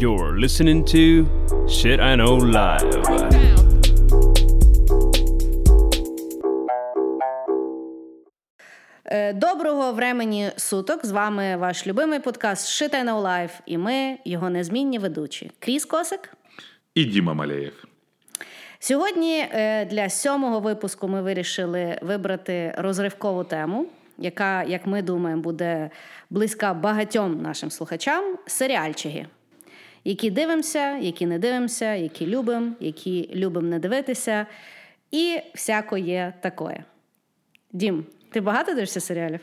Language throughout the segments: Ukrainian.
You're listening to Shit I Know Live. Е, Доброго времені суток. З вами ваш любимий подкаст Shit I Know Life і ми, його незмінні ведучі. Кріс Косик. І Діма Малеєв. Сьогодні е, для сьомого випуску ми вирішили вибрати розривкову тему, яка, як ми думаємо, буде близька багатьом нашим слухачам серіальчики Які дивимося, які не дивимося, які любимо, які любимо не дивитися, і всякое такое. Дім, ты багато дивишься сериалов?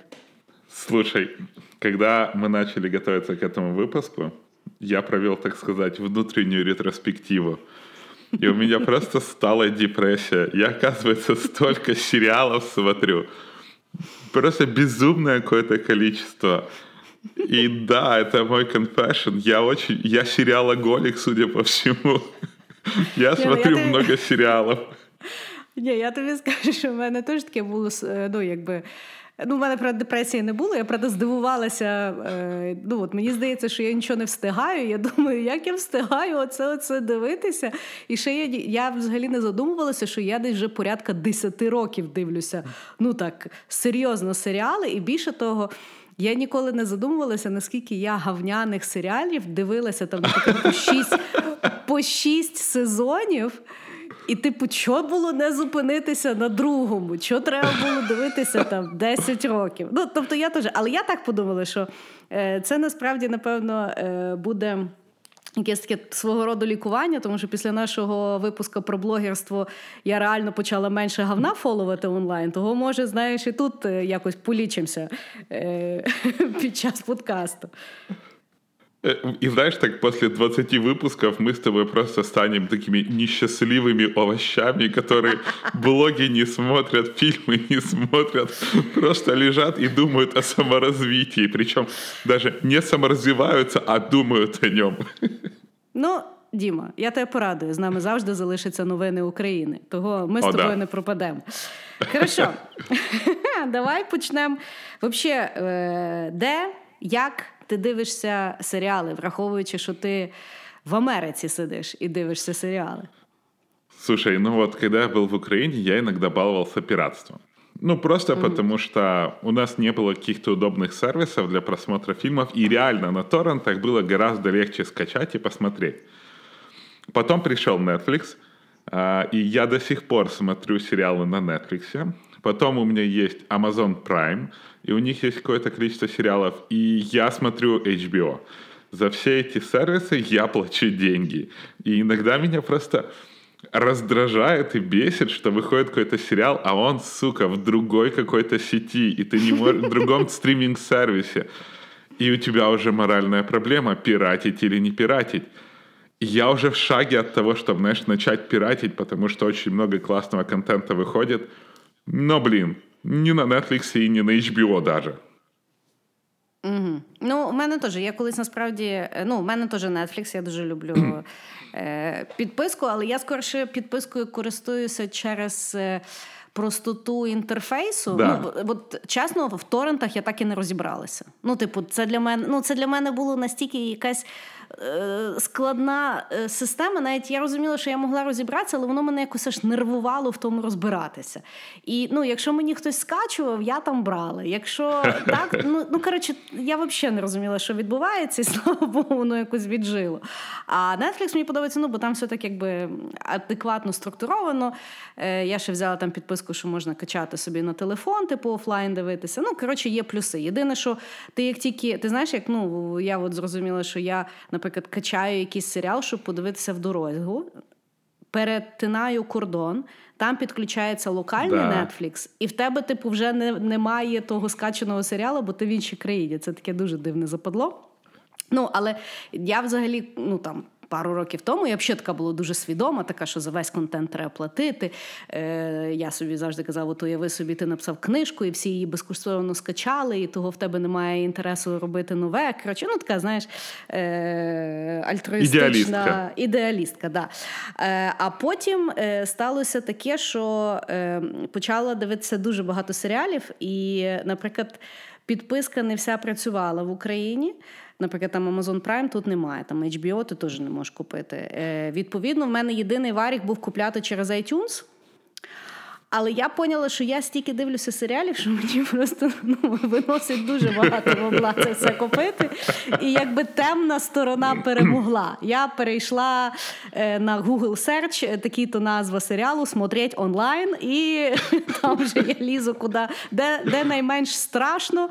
Слушай, когда мы начали готовиться к этому выпуску, я провел, так сказать, внутреннюю ретроспективу. И у меня просто стала депрессия. Я, оказывается, столько сериалов смотрю. Просто безумное какое-то количество. И да, это мой confession. Я очень... Я сериалоголик, судя по всему. Я смотрю много сериалов. Ні, я тобі скажу, що в мене теж таке було ну, якби. Ну, в мене правда, депресії не було. Я правда здивувалася. Е, ну от мені здається, що я нічого не встигаю. Я думаю, як я встигаю оце оце дивитися. І ще я я взагалі не задумувалася, що я десь вже порядка 10 років дивлюся. Ну так серйозно серіали, і більше того. Я ніколи не задумувалася, наскільки я гавняних серіалів дивилася там по шість, по шість сезонів. І, типу, що було не зупинитися на другому? Що треба було дивитися там 10 років? Ну, тобто я теж, але я так подумала, що е, це насправді, напевно, е, буде. Якесь таке свого роду лікування, тому що після нашого випуску про блогерство я реально почала менше гавна фоловити онлайн. Того, може, знаєш, і тут е, якось полічимося е- під час подкасту. И знаешь, так после 20 выпусков мы с тобой просто станем такими несчастливыми овощами, которые блоги не смотрят, фильмы не смотрят, просто лежат и думают о саморазвитии. Причем даже не саморазвиваются, а думают о нем. Ну, Діма, я тебе порадую. З нами завжди залишаться новини України. Того ми з О, тобою да. не пропадемо. Хорошо, давай почнемо. Взагалі, де, як ти дивишся серіали, враховуючи, що ти в Америці сидиш і дивишься серіали? Слушай, ну вот, когда я был в Украине, я иногда баловался пиратством. Ну, просто mm-hmm. потому что у нас не было каких-то удобных сервисов для просмотра фильмов, и реально на торрентах было гораздо легче скачать и посмотреть. Потом пришел Netflix, и я до сих пор смотрю сериалы на Netflix. Потом у меня есть Amazon Prime, и у них есть какое-то количество сериалов, и я смотрю HBO. За все эти сервисы я плачу деньги. И иногда меня просто раздражает и бесит, что выходит какой-то сериал, а он, сука, в другой какой-то сети, и ты не можешь в другом стриминг-сервисе. И у тебя уже моральная проблема, пиратить или не пиратить. И я уже в шаге от того, чтобы, знаешь, начать пиратить, потому что очень много классного контента выходит. Но, блин, не на Netflix і не на HBO даже. Угу. Ну, у мене теж. Я колись насправді, ну, у мене теж Netflix, я дуже люблю е, підписку, але я скоріше підпискою користуюся через. Е, Простоту інтерфейсу, да. ну от чесно, в торрентах я так і не розібралася. Ну, типу, це для мене ну, це для мене було настільки якась е, складна е, система. Навіть я розуміла, що я могла розібратися, але воно мене якось аж нервувало в тому розбиратися. І ну, якщо мені хтось скачував, я там брала. Якщо так, ну ну коротше, я взагалі не розуміла, що відбувається, і слава Богу, воно якось віджило. А Netflix мені подобається, ну бо там все так якби адекватно структуровано. Е, я ще взяла там підписку що можна качати собі на телефон, типу офлайн дивитися. Ну, коротше, є плюси. Єдине, що ти як тільки, ти знаєш, як ну я от зрозуміла, що я, наприклад, качаю якийсь серіал, щоб подивитися в дорогу, перетинаю кордон. Там підключається локальний да. Netflix, і в тебе, типу, вже не, немає того скаченого серіалу, бо ти в іншій країні. Це таке дуже дивне западло. Ну, але я взагалі, ну там пару років тому я взагалі така була дуже свідома, така, що за весь контент треба платити. Е, Я собі завжди казав, от уяви собі, ти написав книжку, і всі її безкоштовно скачали, і того в тебе немає інтересу робити нове. Коротше, ну така, знаєш, е, альтруїстична ідеалістка. ідеалістка да. Е, А потім е, сталося таке, що е, почала дивитися дуже багато серіалів, і, наприклад. підписка не вся працювала в Україні. Наприклад, там Amazon Prime тут немає, там HBO ти теж не можеш купити. Е, Відповідно, в мене єдиний варік був купляти через iTunes. Але я поняла, що я стільки дивлюся серіалів, що мені просто ну, виносить дуже багато бабла це все купити. І якби темна сторона перемогла. Я перейшла е, на Google Search, е, такий-то назва серіалу Смотреть онлайн, і там вже я лізу куди, де, де найменш страшно.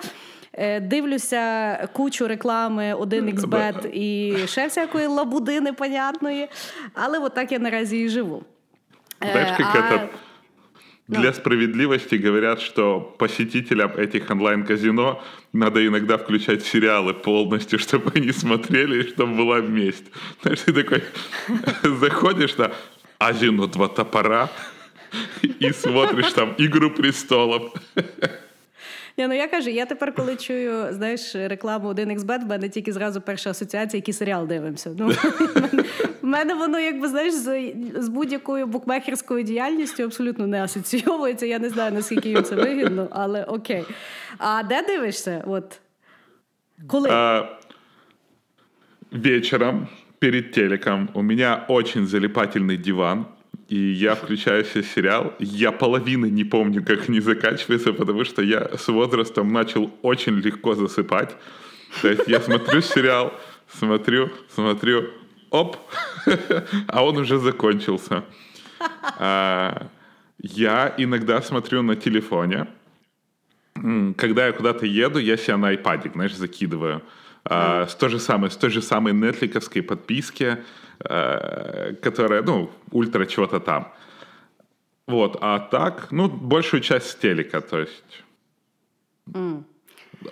Е, дивлюся кучу реклами 1xbet і ще всякої лабуди непонятної. Але от так я наразі і живу. Знаешь, Э, как а- это... Для справедливости говорят, что посетителям этих онлайн-казино надо иногда включать сериалы полностью, чтобы они смотрели и чтобы была месть. Знаешь, ты такой заходишь на Азину два топора и смотришь там «Игру престолов». Ні, ну я кажу, я тепер, коли чую, знаєш, рекламу 1xbet, в мене тільки зразу перша асоціація, який серіал дивимося. Ну, в мене воно, якби знаєш, з, з будь-якою букмекерською діяльністю абсолютно не асоційовується. Я не знаю, наскільки їм це вигідно, але окей. А де дивишся? От коли? А, вечером перед телеком у меня очень залипательный диван, и я включаю себе сериал. Я половины не помню, как они заканчиваются, потому что я с возрастом начал очень легко засыпать. То есть я смотрю сериал, смотрю, смотрю, оп, а он уже закончился. А, Я иногда смотрю на телефоне, когда я куда-то еду, я себя на iPad, знаешь, закидываю. А, с той же самой, с той же самой нетфликовской подписки, которая, ну, ультра чего-то там. Вот, а так, ну, большую часть телека, то есть. У,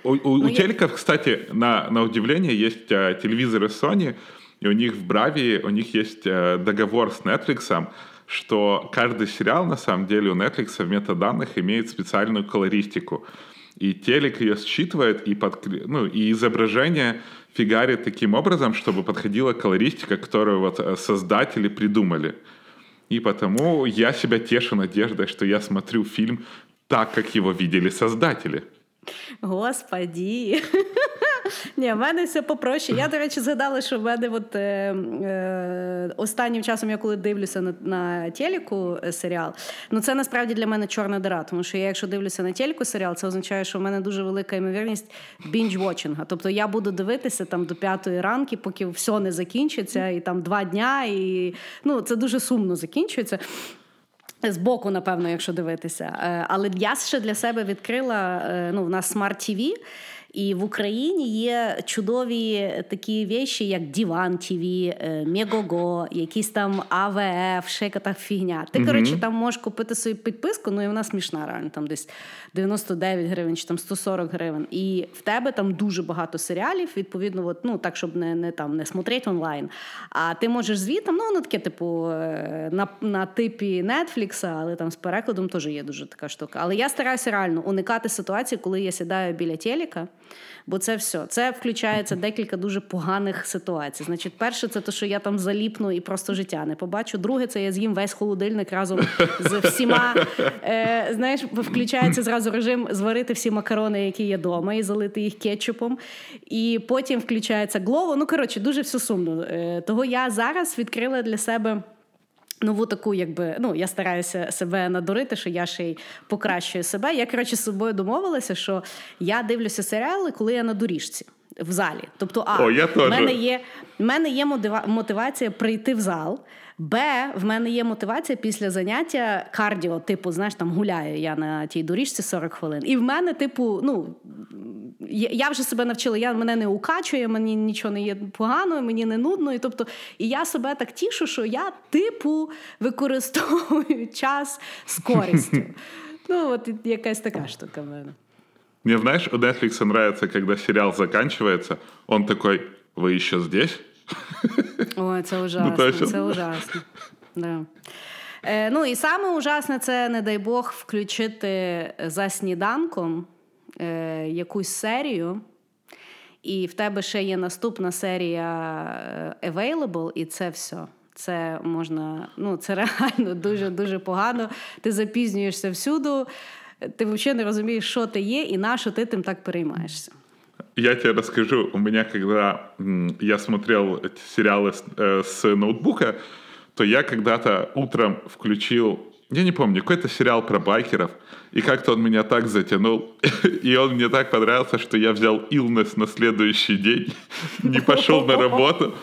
у- у я- телеков, кстати, на, на удивление, есть э, телевизоры Sony, и у них в Бравии, у них есть э, договор с Netflix, что каждый сериал, на самом деле, у Netflix в метаданных имеет специальную колористику. И телек ее считывает, и, подкр- ну, и изображение фигарит таким образом, чтобы подходила колористика, которую вот э, создатели придумали. И потому я себя тешу надеждой, что я смотрю фильм так, как его видели создатели. Господі. Ні, в мене все попроще. Я, до речі, згадала, що в мене от, е, е, останнім часом, я коли дивлюся на, на телеку е, серіал, ну це насправді для мене чорна дира, тому що я, якщо дивлюся на телеку серіал, це означає, що в мене дуже велика ймовірність бінж-вотчинга. Тобто я буду дивитися там до п'ятої ранки, поки все не закінчиться, і там два дня, і ну, це дуже сумно закінчується. Збоку, напевно, якщо дивитися. Е, Але я ще для себе відкрила е, ну, в нас Smart TV, і в Україні є чудові такі віші, як Діван TV, Мегого, якісь там АВФ, ще яка та фігня. Ти, коротше, там можеш купити собі підписку, ну і вона смішна, реально, там десь 99 гривень чи там 140 гривень. І в тебе там дуже багато серіалів, відповідно, от, ну так, щоб не, не там не смотреть онлайн. А ти можеш звітом, ну воно таке, типу, е, на, на типі Netflix, але там з перекладом теж є дуже така штука. Але я стараюся реально уникати ситуації, коли я сідаю біля телека. Бо це все. Це включається декілька дуже поганих ситуацій. Значить, перше, це те, що я там заліпну і просто життя не побачу. Друге, це я з'їм весь холодильник разом з всіма. Е, знаєш, включається зразу режим зварити всі макарони, які є вдома, і залити їх кетчупом. І потім включається глово. Ну, коротше, дуже все сумно. Е, того я зараз відкрила для себе. Нову таку, якби ну я стараюся себе надурити, що я ще й покращую себе. Я коротше з собою домовилася, що я дивлюся серіали, коли я на доріжці в залі. Тобто, а О, я в мене є в мене є мотива- мотивація прийти в зал. Б, в мене є мотивація після заняття кардіо, типу, знаєш, там гуляю я на тій доріжці 40 хвилин. І в мене, типу, ну я вже себе навчила, я мене не укачує, мені нічого не є погано, мені не нудно. І тобто, і я себе так тішу, що я, типу, використовую час з користю. Ну, от якась така штука в мене. Мне, знаешь, у Netflix нравится, когда сериал заканчивается, он такой, вы еще здесь? Ой, це ужасно, точно. це ужасно. Да. Е, ну і саме ужасне це, не дай Бог, включити за сніданком е, якусь серію, і в тебе ще є наступна серія е, Available, і це все. Це можна, ну це реально дуже дуже погано. Ти запізнюєшся всюду. ти взагалі не розумієш, що ти є і на що ти тим так переймаєшся. Я тебе расскажу, у меня, когда я смотрел эти сериалы с, э, с ноутбука, то я когда-то утром включил, я не помню, какой-то сериал про байкеров, и как-то он меня так затянул, и он мне так понравился, что я взял illness на следующий день, не пошел на работу,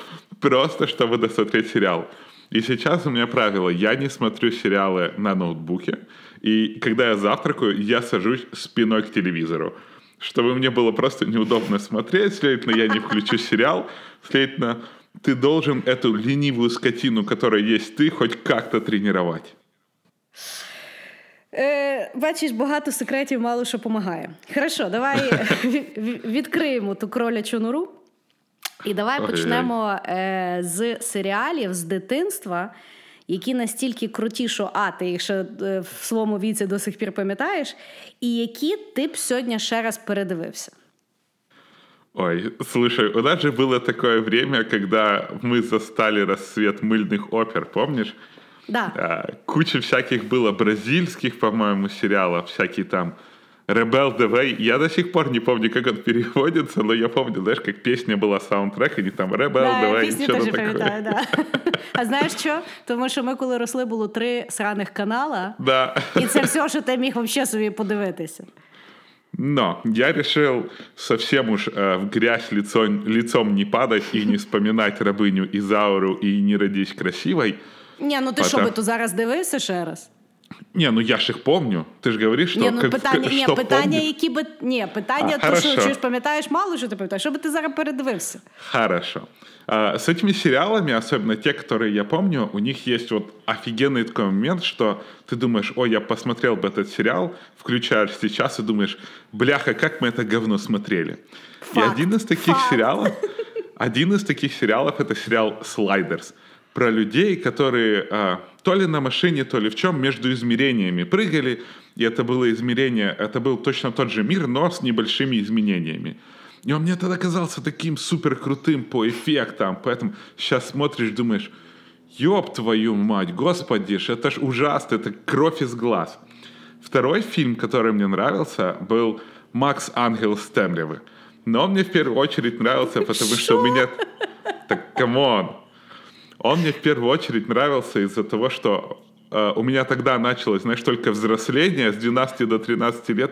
просто чтобы досмотреть сериал. И сейчас у меня правило, я не смотрю сериалы на ноутбуке, и когда я завтракаю, я сажусь спиной к телевизору чтобы мне было просто неудобно смотреть, следовательно, я не включу сериал, следовательно, ты должен эту ленивую скотину, которая есть ты, хоть как-то тренировать. Е, Бачиш, багато секретів мало що допомагає. Хорошо, давай відкриємо ту кролячу нору. І давай почнемо е, з серіалів з дитинства, які настільки круті, що а, ти їх ще е, в своєму віці до сих пір пам'ятаєш, і які ти б сьогодні ще раз передивився. Ой, слушай, у нас же было такое время, когда мы застали рассвет мыльных опер, помнишь? Да. А, куча всяких было бразильских, по-моему, сериалов, всякие там Rebel the Я до сих пор не помню, как он переводится, но я помню, знаешь, как песня была саундтрек, и там Rebel да, the Way, пісню теж пам'ятаю, да. А знаєш що? Тому що ми, коли росли, було три сраних канала, да. і це все, що ти міг взагалі собі подивитися. Но я решил совсем уж э, в грязь лицом, лицом не падать и не вспоминать рабыню Изауру и не родись красивой. Ні, ну ти що би то зараз дивився ще раз? Не, ну я ж їх помню. Ти ж говориш, що... Ні, ну как, питання, що ні, питання, помню. які би... Ні, питання, А, то, що хорошо. чи ж пам'ятаєш, мало що ти пам'ятаєш, що би ти зараз передивився? Хорошо. А, с этими сериалами, особенно те, которые я помню, у них есть вот офигенный такой момент, что ты думаешь, ой, я посмотрел бы этот сериал, включаешь сейчас и думаешь, бляха, как мы это говно смотрели. Факт, И один из таких факт. сериалов, один из таких сериалов это сериал «Слайдерс» про людей, которые а, то ли на машине, то ли в чем между измерениями прыгали, и это было измерение, это был точно тот же мир, но с небольшими изменениями. И он мне тогда казался таким супер крутым по эффектам, поэтому сейчас смотришь, думаешь, ёб твою мать, господи ж, это ж ужасно, это кровь из глаз. Второй фильм, который мне нравился, был «Макс Ангел с темрявы». Но он мне в первую очередь нравился, потому что у меня... Так, come on. Он мне в первую очередь нравился из-за того, что э, у меня тогда началось, знаешь, только взросление с 12 до 13 лет,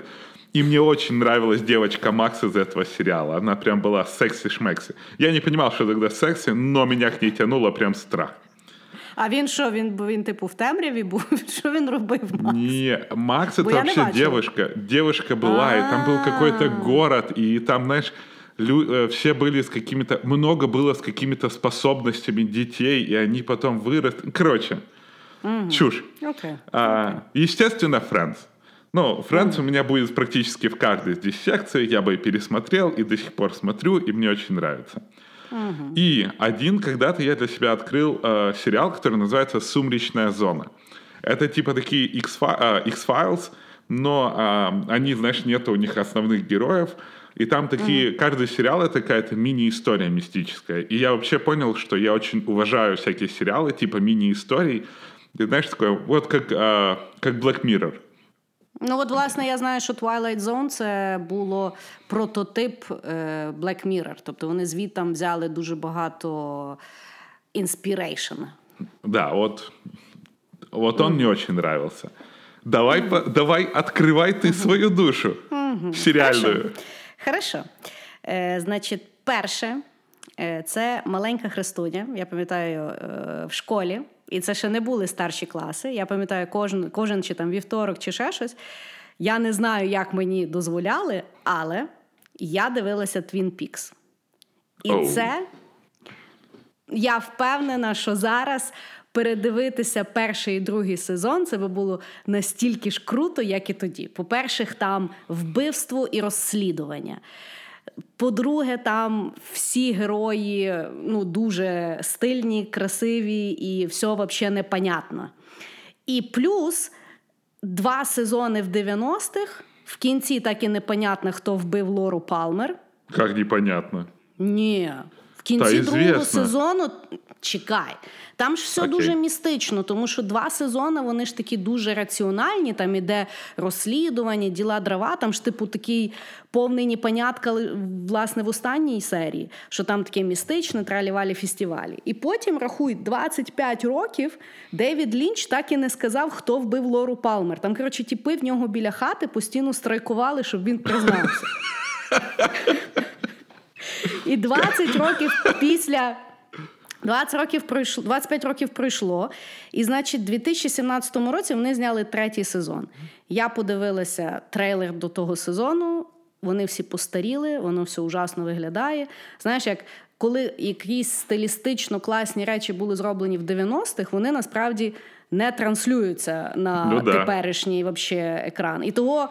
и мне очень нравилась девочка Макс из этого сериала. Она прям была секси-шмекси. Я не понимал, что тогда секси, но меня к ней тянуло прям страх. А він що, він, бо він типу в темряві був? Що він робив? Макс? Не, Макс это Бо я не вообще бачила. девушка. Девушка была, и там был какой-то А. город, и там, знаешь, лю- э, все были с какими-то... Много было с какими-то способностями детей, и они потом выросли. Короче, чушь. Окей. А, естественно, Friends. Ну, Friends у меня будет практически в каждой здесь секции. Я бы и пересмотрел, и до сих пор смотрю, и мне очень нравится. И один когда-то я для себя открыл э, сериал, который называется «Сумречная зона». Это типа такие э, X-Files, но э, они, знаешь, нет у них основных героев. И там такие, каждый сериал это какая-то мини-история мистическая. И я вообще понял, что я очень уважаю всякие сериалы, типа мини-историй. Ты знаешь, такое, вот как, э, как Black Mirror. Ну, от, власне, я знаю, що Twilight Zone це було прототип е, Black Mirror. Тобто вони звідтам взяли дуже багато inspiration. Да, вот, вот он мне очень нравился. Давай, по- давай, открывай ты свою душу сериальную. Хорошо. Е, значить, перше, е, це маленька Христуня. Я пам'ятаю е, в школі, і це ще не були старші класи. Я пам'ятаю, кожен, кожен чи там вівторок, чи ще щось. Я не знаю, як мені дозволяли, але я дивилася Twin Peaks. І Оу. це я впевнена, що зараз передивитися перший і другий сезон це би було настільки ж круто, як і тоді. По-перше, там вбивство і розслідування. По-друге, там всі герої ну, дуже стильні, красиві і все взагалі непонятно. І плюс два сезони в 90-х. В кінці так і непонятно, хто вбив Лору Палмер. Как непонятно. Ні. Кінці Та другого сезону Чекай, там ж все Окей. дуже містично, тому що два сезони вони ж такі дуже раціональні. Там іде розслідування, діла дрова. Там ж типу такий повний непонятка, власне, в останній серії, що там таке містичне, тралівалі фестивалі. І потім рахуй 25 років. Девід Лінч так і не сказав, хто вбив Лору Палмер. Там, коротше, тіпи в нього біля хати постійно страйкували, щоб він признався. І 20 років після. 20 років пройшло, 25 років пройшло, і значить, у 2017 році вони зняли третій сезон. Я подивилася трейлер до того сезону. Вони всі постаріли, воно все ужасно виглядає. Знаєш, як коли якісь стилістично класні речі були зроблені в 90-х, вони насправді не транслюються на Ну да. теперішній вообще екран. І того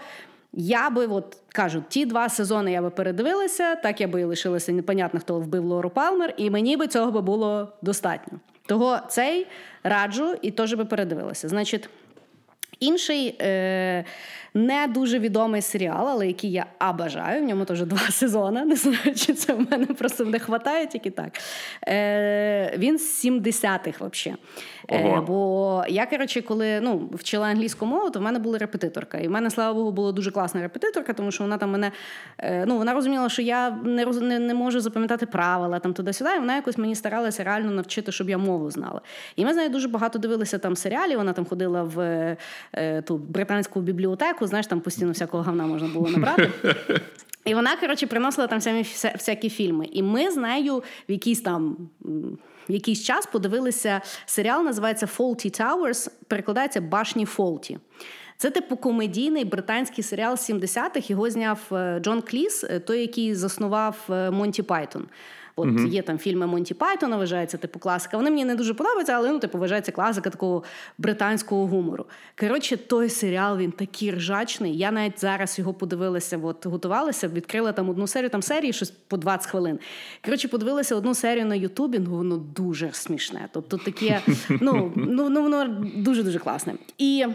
я би, от кажу, ті два сезони я би передивилася, так я би і лишилася непонятно, хто вбив Лору Палмер, і мені би цього би було достатньо. Того цей раджу і теж би передивилася. Значить, інший е, не дуже відомий серіал, але який я обожаю, в ньому теж два сезони. Не знаю, чи це в мене просто не вистачає тільки так. Е, він з 70-х взагалі. Е, бо я, коротше, коли ну, вчила англійську мову, то в мене була репетиторка. І в мене, слава Богу, була дуже класна репетиторка, тому що вона там мене е, ну, вона розуміла, що я не, роз, не, не можу запам'ятати правила там туди-сюди. І вона якось мені старалася реально навчити, щоб я мову знала. І ми з нею дуже багато дивилися там серіалів. Вона там ходила в е, ту британську бібліотеку, знаєш, там постійно всякого говна можна було набрати. І вона, коротше, приносила там вся- всякі фільми. І ми з нею в якийсь там. В якийсь час подивилися серіал, називається Faulty Towers, перекладається Башні Фолті. Це типу комедійний британський серіал з 70-х. Його зняв е, Джон Кліс, е, той, який заснував е, Монті Пайтон. От є там фільми Монті Пайтона, вважається типу класика. Вони мені не дуже подобаються, але ну, типу, вважається класика такого британського гумору. Коротше, той серіал він такий ржачний. Я навіть зараз його подивилася, от готувалася, відкрила там одну серію, там серії щось по 20 хвилин. Коротше, подивилася одну серію на Ютубі, ну воно дуже смішне. Тобто таке, ну, ну, ну воно дуже дуже класне. І.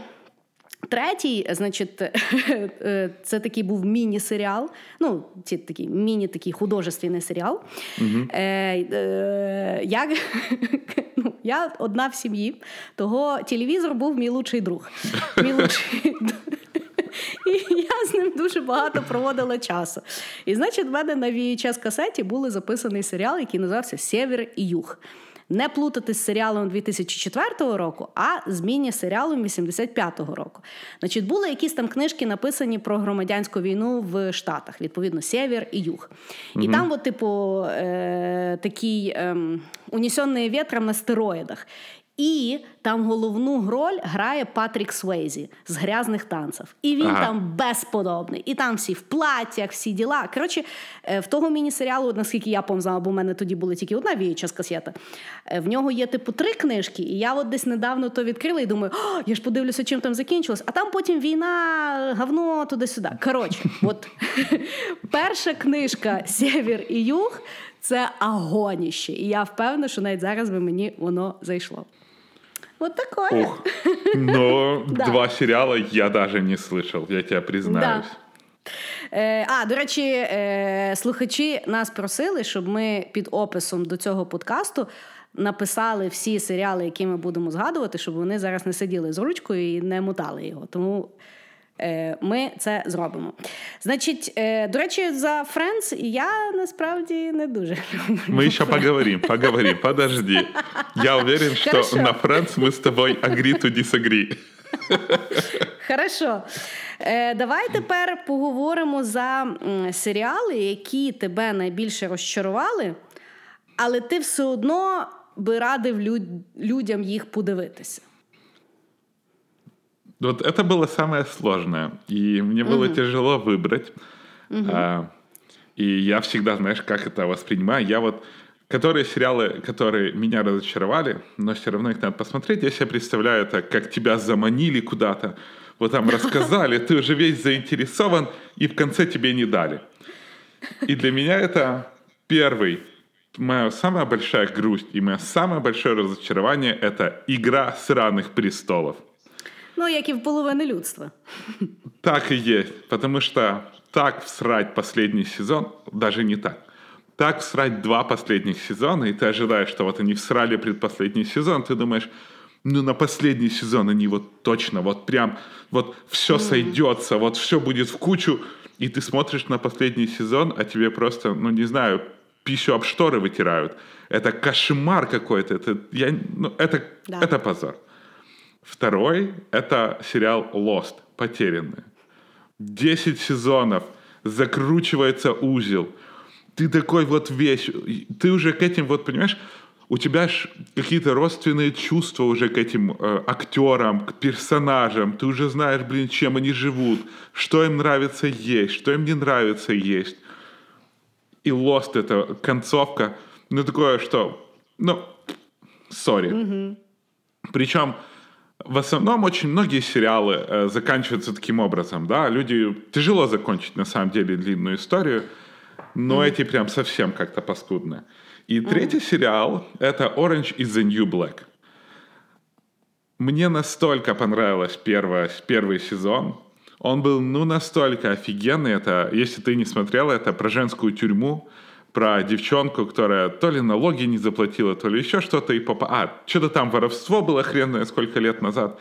Третій, значить, е, це такий був міні-серіал. Ну, ці такий міні-такий художественний серіал. Е, е, я, ну, я одна в сім'ї, того телевізор був мій лучший друг. Мій лучший І я з ним дуже багато проводила часу. І значить, в мене на VHS касеті були записаний серіал, який називався Сєвєр і Юг. Не плутати з серіалом 2004 року, а з міні-серіалом 85-го року. Значить, були якісь там книжки написані про громадянську війну в Штатах, відповідно, Сєвєр і Юг. І там, от, типу, е- такий е, унесений вітром на стероїдах. І там головну роль грає Патрік Свейзі з грязних танців. І він Ага. там безподобний. І там всі в платтях, всі діла. Коротше, е, в того міні-серіалу, наскільки я помзнала, бо в мене тоді була тільки одна VHS касета. е, В нього є типу три книжки, і я от десь недавно то відкрила і думаю, О, я ж подивлюся, чим там закінчилось. А там потім війна, говно туди-сюди. Коротше, от перша книжка Сєвєр і Юг. Це агоніще. І я впевнена, що навіть зараз би мені воно зайшло. От такое. Ух. Но два сериала я даже не слышал, я тебя признаюсь. Е, а, до речі, е, слухачі нас просили, щоб ми під описом до цього подкасту написали всі серіали, які ми будемо згадувати, щоб вони зараз не сиділи з ручкою і не мутали його. Тому ми це зробимо. Значить, е, до речі, за Friends я насправді не дуже люблю. Мы еще поговорим, поговорим, подожди. Я уверен, что Хорошо. на Friends мы с тобой agree to disagree. Хорошо. Е, давай тепер поговоримо за серіали, які тебе найбільше розчарували, але ти все одно би радив людям їх подивитися. Вот это было самое сложное. И мне было тяжело выбрать. А, и я всегда, знаешь, как это воспринимаю. Я вот которые сериалы, которые меня разочаровали, но все равно их надо посмотреть. Я себе представляю это, как тебя заманили куда-то, вот там рассказали, ты уже весь заинтересован, и в конце тебе не дали. И для меня это первый, моя самая большая грусть и мое самое большое разочарование — это «Игра сраных престолов». Ну, як і в половини людства. Так и есть, потому что так всрать последний сезон, даже не так. так всрать два последних сезона, и ты ожидаешь, что вот они всрали предпоследний сезон, ты думаешь, ну на последний сезон они вот точно, вот прям, вот все mm. сойдется, вот все будет в кучу, и ты смотришь на последний сезон, а тебе просто, ну не знаю, пищу об шторы вытирают. Это кошмар какой-то, это, я, ну, это, да. это позор. Второй — это сериал Lost, «Потерянные». Десять сезонов, закручивается узел. Ты такой вот вещь, ты уже к этим вот, понимаешь, у тебя ж какие-то родственные чувства уже к этим э, актерам, к персонажам. Ты уже знаешь, блин, чем они живут, что им нравится есть, что им не нравится есть. И Lost это концовка, ну такое, что, ну, сори. Mm-hmm. Причем в основном очень многие сериалы э, заканчиваются таким образом, да, люди тяжело закончить на самом деле длинную историю, но mm-hmm. эти прям совсем как-то паскудные. И mm-hmm. третий сериал — это Orange is the New Black. Мне настолько понравилось первое, первый сезон. Он был, ну, настолько офигенный. Это, если ты не смотрел, это про женскую тюрьму, про девчонку, которая то ли налоги не заплатила, то ли еще что-то, и попа... А, что-то там воровство было хренное сколько лет назад.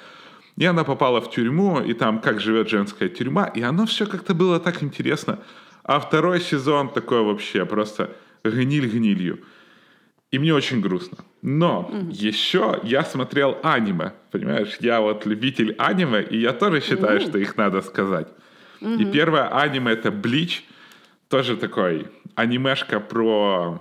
И она попала в тюрьму, и там как живет женская тюрьма, и оно все как-то было так интересно. А второй сезон такой вообще просто гниль гнилью. И мне очень грустно. Но mm-hmm. еще я смотрел аниме, понимаешь? Я вот любитель аниме, и я тоже считаю, mm-hmm. что их надо сказать. Mm-hmm. И первое аниме это Блич, тоже такой анимешка про,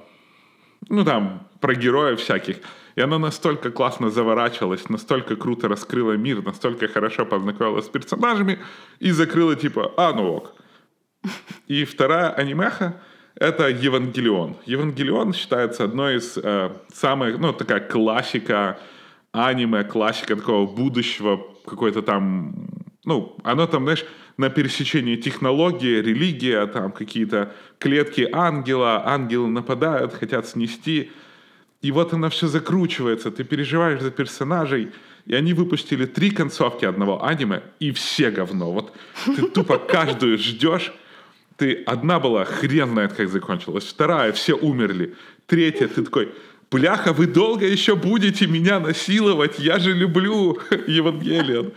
ну там, про героев всяких. И она настолько классно заворачивалась, настолько круто раскрыла мир, настолько хорошо познакомилась с персонажами и закрыла типа, а, ну ок. И вторая анимеха — это Евангелион. Евангелион считается одной из э, самых, ну, такая классика аниме, классика такого будущего, какой-то там, ну, оно там, знаешь, на пересечении технологии, религия, там какие-то клетки ангела, ангелы нападают, хотят снести. И вот она все закручивается, ты переживаешь за персонажей, и они выпустили три концовки одного аниме, и все говно. Вот ты тупо каждую ждешь, ты одна была хрен знает, как закончилась, вторая, все умерли, третья, ты такой, бляха, вы долго еще будете меня насиловать, я же люблю Евангелион.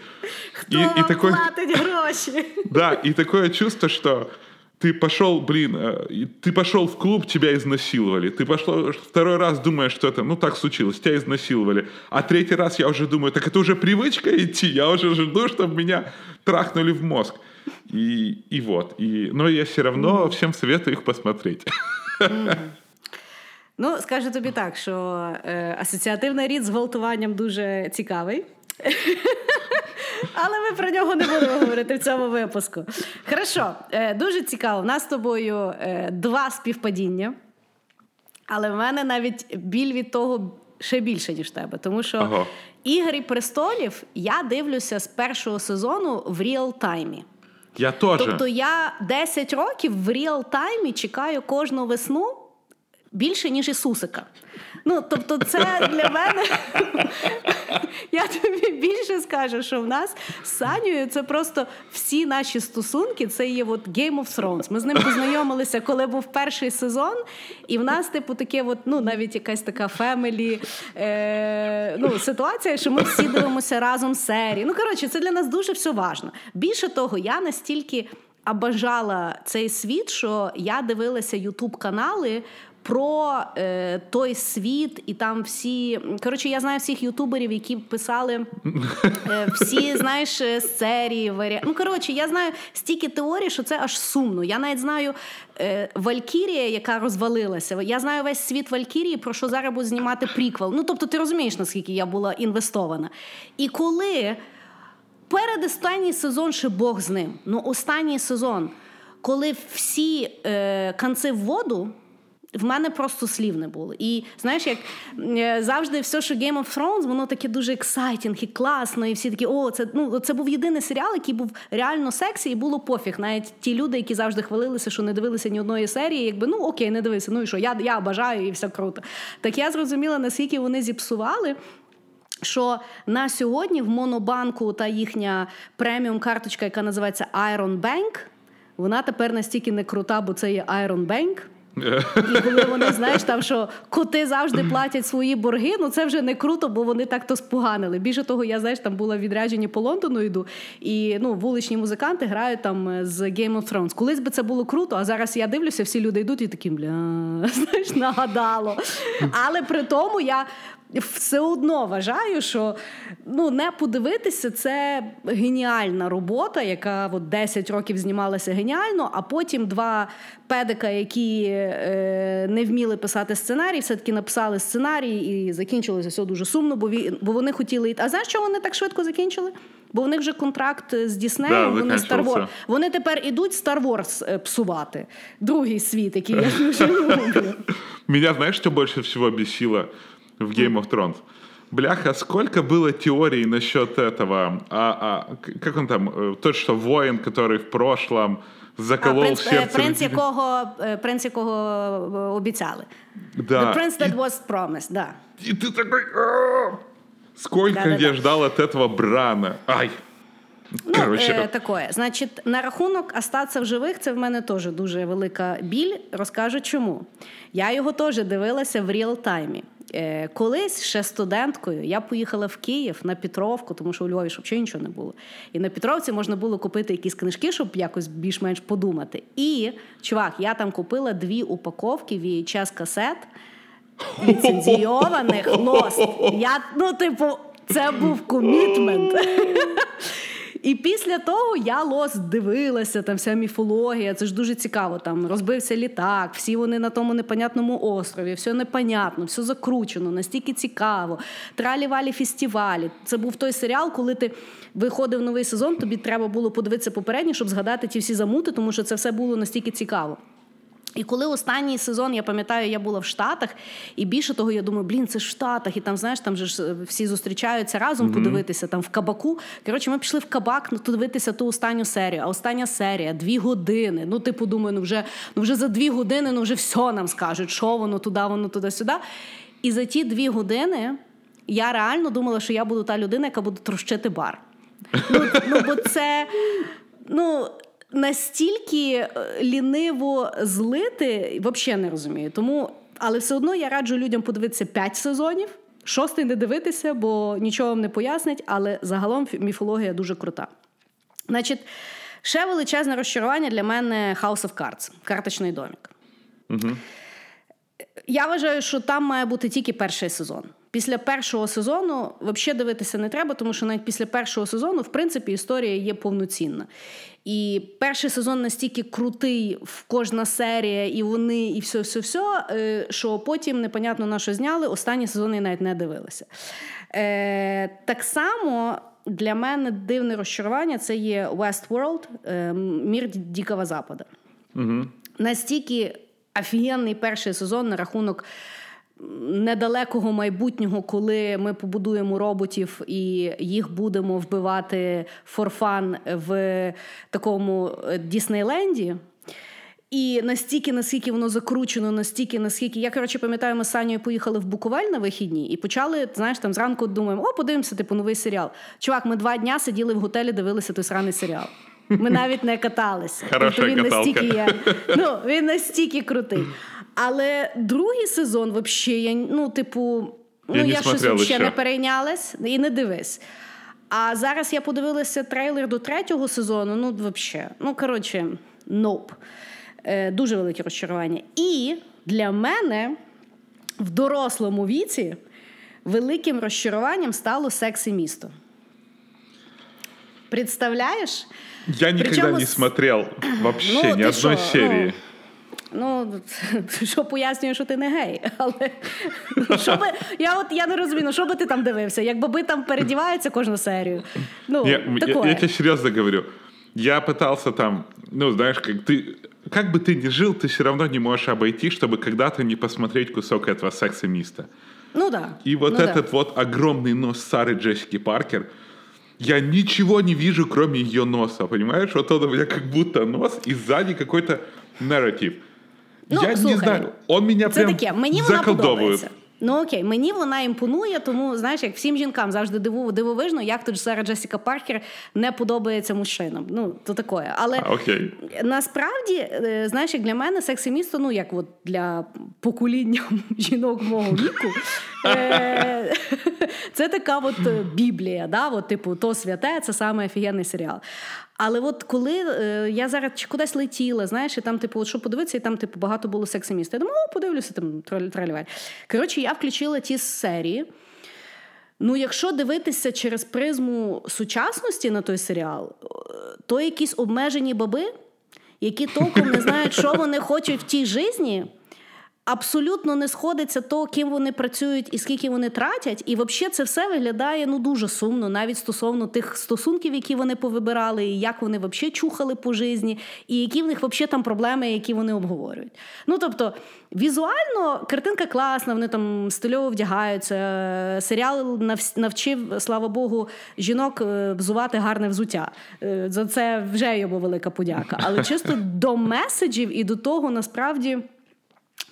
Кто и, и такой, гроши? Да, и такое чувство, что ты пошел, блин, э, ты пошел в клуб, тебя изнасиловали. Ты пошел второй раз, думаешь, что это, ну так случилось, тебя изнасиловали. А третий раз я уже думаю, так это уже привычка идти, я уже жду, чтобы меня трахнули в мозг. И, и вот. И, но я все равно всем советую их посмотреть. Ну, скажу тобі так, що е, асоціативний рід з гвалтуванням дуже цікавий. Але ми про нього не будемо говорити в цьому випуску. Хорошо, е, дуже цікаво. У нас з тобою е, два співпадіння, але в мене навіть біль від того ще більше, ніж тебе. Тому що ага. Ігри престолів я дивлюся з першого сезону в ріал-таймі. Я теж. Тобто я 10 років в ріал-таймі чекаю кожну весну більше, ніж Ісусика. Ну, тобто, це для мене. Я тобі більше скажу, що в нас з Санєю це просто всі наші стосунки. Це є от Game of Thrones. Ми з ним познайомилися, коли був перший сезон, і в нас, типу, таке, от, ну, навіть якась така фемелі е, ну, ситуація, що ми всі дивимося разом серії. Ну, коротше, це для нас дуже все важно. Більше того, я настільки. А бажала цей світ, що я дивилася ютуб канали про е, той світ, і там всі. Коротше, я знаю всіх ютуберів, які писали е, всі, знаєш, е, серії. Варі... Ну, коротше, я знаю стільки теорій, що це аж сумно. Я навіть знаю е, Валькірія, яка розвалилася. Я знаю весь світ Валькірії, про що зараз будуть знімати приквел. Ну, тобто, ти розумієш, наскільки я була інвестована. І коли перед останній сезон ще Бог з ним, ну останній сезон, коли всі е, кінці в воду в мене просто слів не було. І знаєш, як е, завжди, все, що Game of Thrones, воно таке дуже exciting і класно, і всі такі, о, це ну це був єдиний серіал, який був реально сексі, і було пофіг. Навіть ті люди, які завжди хвалилися, що не дивилися ні одної серії, якби ну окей, не дивися, ну і що, я уважаю, і все круто. Так я зрозуміла, наскільки вони зіпсували. Що на сьогодні в Монобанку та їхня преміум карточка, яка називається Iron Bank, вона тепер настільки не крута, бо це є Iron Bank, І коли вони, знаєш, там що коти завжди платять свої борги, ну це вже не круто, бо вони так то споганили. Більше того, я знаєш, там була відряджені по Лондону йду, і ну, вуличні музиканти грають там е, з Game of Thrones. Колись би це було круто, а зараз я дивлюся, всі люди йдуть і такі, бля, знаєш, нагадало. Але при тому я все одно вважаю, що ну, не подивитися це геніальна робота, яка от 10 років знімалася геніально, а потім два педика, які е, не вміли писати сценарій, все-таки написали сценарій і закінчилося все дуже сумно, бо, ві, бо вони хотіли. йти. А знаєш, чого вони так швидко закінчили? Бо у них вже контракт з Діснеєм, Да, вони Star Wars. Вони тепер ідуть Star Wars е, псувати. Другий світ, який я дуже люблю. Меня знаешь, что больше всего бесило в Game of Thrones? Бляха, сколько было теорий насчет этого? А, а, к- как он там? э, Тот, что воин, который в прошлом заколол А, принц, е, сердце... принц, людей. якого, е, принц, якого е, обіцяли. Да. The prince that И- was promised, да. И ты такой... «А!» Сколько Да-да-да. я ждал от этого Брана. Ай. Ну, Короче, е, такое. Значить, на рахунок остатися в живих, це в мене теж дуже велика біль. Розкажу чому. Я його теж дивилася в реал-таймі. Е, колись ще студенткою я поїхала в Київ на Петровку, тому що у Львові взагалі нічого не було. І на Петровці можна було купити якісь книжки, щоб якось більш-менш подумати. І, чувак, я там купила дві упаковки VHS касет ліцензійованих Lost. Я, ну, типу, це був комітмент. І після того я лос дивилася, там вся міфологія, це ж дуже цікаво. Там розбився літак, всі вони на тому непонятному острові, все непонятно, все закручено, настільки цікаво. Тралі-валі фестивалі. Це був той серіал, коли ти виходив новий сезон, тобі треба було подивитися попередньо, щоб згадати ті всі замути, тому що це все було настільки цікаво. І коли останній сезон, я пам'ятаю, я була в Штатах, і більше того, я думаю, блін, це ж в Штатах, і там, знаєш, там же ж е, всі зустрічаються разом mm-hmm. подивитися там в кабаку. Коротше, ми пішли в кабак ну, подивитися ту останню серію. А остання серія дві години. Ну, типу, думаю, ну вже ну вже за дві години, ну вже все нам скажуть, що воно туди, воно туди-сюди. І за ті дві години я реально думала, що я буду та людина, яка буде трощити бар. Ну, ну бо це. ну... Настільки е, ліниво злити, взагалі не розумію. Тому, але все одно я раджу людям подивитися 5 сезонів, шостий не дивитися, бо нічого вам не пояснить, але загалом міфологія дуже крута. Значить, ще величезне розчарування для мене House of Cards, карточний домік. Я вважаю, що там має бути тільки перший сезон. Після першого сезону взагалі дивитися не треба, тому що навіть після першого сезону, в принципі, історія є повноцінна. І перший сезон настільки крутий, в кожна серія, і вони, і все, все, все, що потім непонятно на що зняли. Останні сезони я навіть не дивилася. Е, так само для мене дивне розчарування це є Westworld, е, мір Дикого Запада. Настільки офігенний перший сезон на рахунок недалекого майбутнього, коли ми побудуємо роботів і їх будемо вбивати форфан в такому е, Діснейленді. І настільки, наскільки воно закручено, настільки, наскільки. Я, коротше, пам'ятаю, ми з Санєю поїхали в Буковель на вихідні і почали, знаєш, там зранку думаємо, о, подивимося, типу, новий серіал. Чувак, ми два дня сиділи в готелі, дивилися той сраний серіал. Ми навіть не каталися. Хороша Тобто він каталка. настільки є. Ну, він настільки крутий. Але другий сезон, взагалі, я, ну, типу, ну, Я я щось взагалі ще. не перейнялась і не дивись. А зараз я подивилася трейлер до третього сезону. Ну, взагалі, ну коротше, ноп. Е, дуже велике розчарування. І для мене в дорослому віці великим розчаруванням стало секс і місто. Представляєш? Я никогда Причем не смотрел вообще Ну, ни одной шо, серии. Ну, що пояснює, що ти не гей. Але ну, що би, я от я не розумію, ну, що би ти там дивився? Як баби там передіваються кожну серію. Ну, Не, я, такое. я тебе серьезно говорю. Я пытался там, ну, знаешь, как ты, как бы ты ни жил, ты все равно не можешь обойти, чтобы когда-то не посмотреть кусок этого секса миста. Ну да. И вот ну, этот да. вот огромный нос Сары Джессики Паркер, я ничего не вижу, кроме ее носа, понимаешь? Вот он у меня как будто нос, и сзади какой-то нарратив. Ну, я не знаю, он меня Це прям таке, мені вона подобається. Ну окей, мені вона імпонує, тому знаєш, як всім жінкам завжди диву, дивовижно, як тут Сара Джесіка Паркер не подобається мужчинам. Ну, то таке. Але А, окей. насправді, е, знаєш, як для мене секс і місто, ну як от для покоління жінок мого віку. е, Це така от е, біблія, да? от, типу, то святе, це саме офігенний серіал. Але от коли е, я зараз кудись летіла, знаєш, і там, типу, от що подивитися, і там, типу, багато було секс і міста. Я думаю, о, подивлюся там траліваль. Коротше, я включила ті серії. Ну, якщо дивитися через призму сучасності на той серіал, е, то якісь обмежені баби, які толком не знають, що вони хочуть в тій житті, абсолютно не сходиться то, ким вони працюють і скільки вони тратять. І взагалі це все виглядає ну дуже сумно, навіть стосовно тих стосунків, які вони повибирали, і як вони взагалі чухали по житті, і які в них взагалі там проблеми, які вони обговорюють. Ну тобто. Візуально картинка класна, вони там стильово вдягаються. Серіал навчив, слава Богу, жінок е, взувати гарне взуття. Е, за це вже йому велика подяка. Але чисто до меседжів і до того насправді.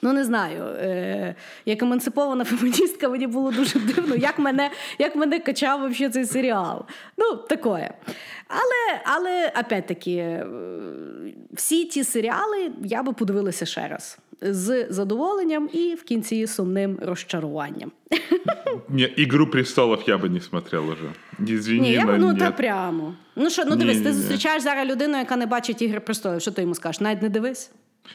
Ну, не знаю, е, як емансипована феміністка, мені було дуже дивно, як мене як мене качав вообще цей серіал. Ну, таке. Але, але опять-таки, е, всі ті серіали я би подивилася ще раз. З задоволенням і в кінці сумним розчаруванням. Не, Ігру престолов я би не смотрел уже. Извини, Ні, я, ну та прямо. Ну що, ну дивись, Ні, ти ні, ні. зустрічаєш зараз людину, яка не бачить ігри престолів. Що ти йому скажеш? Навіть не дивись.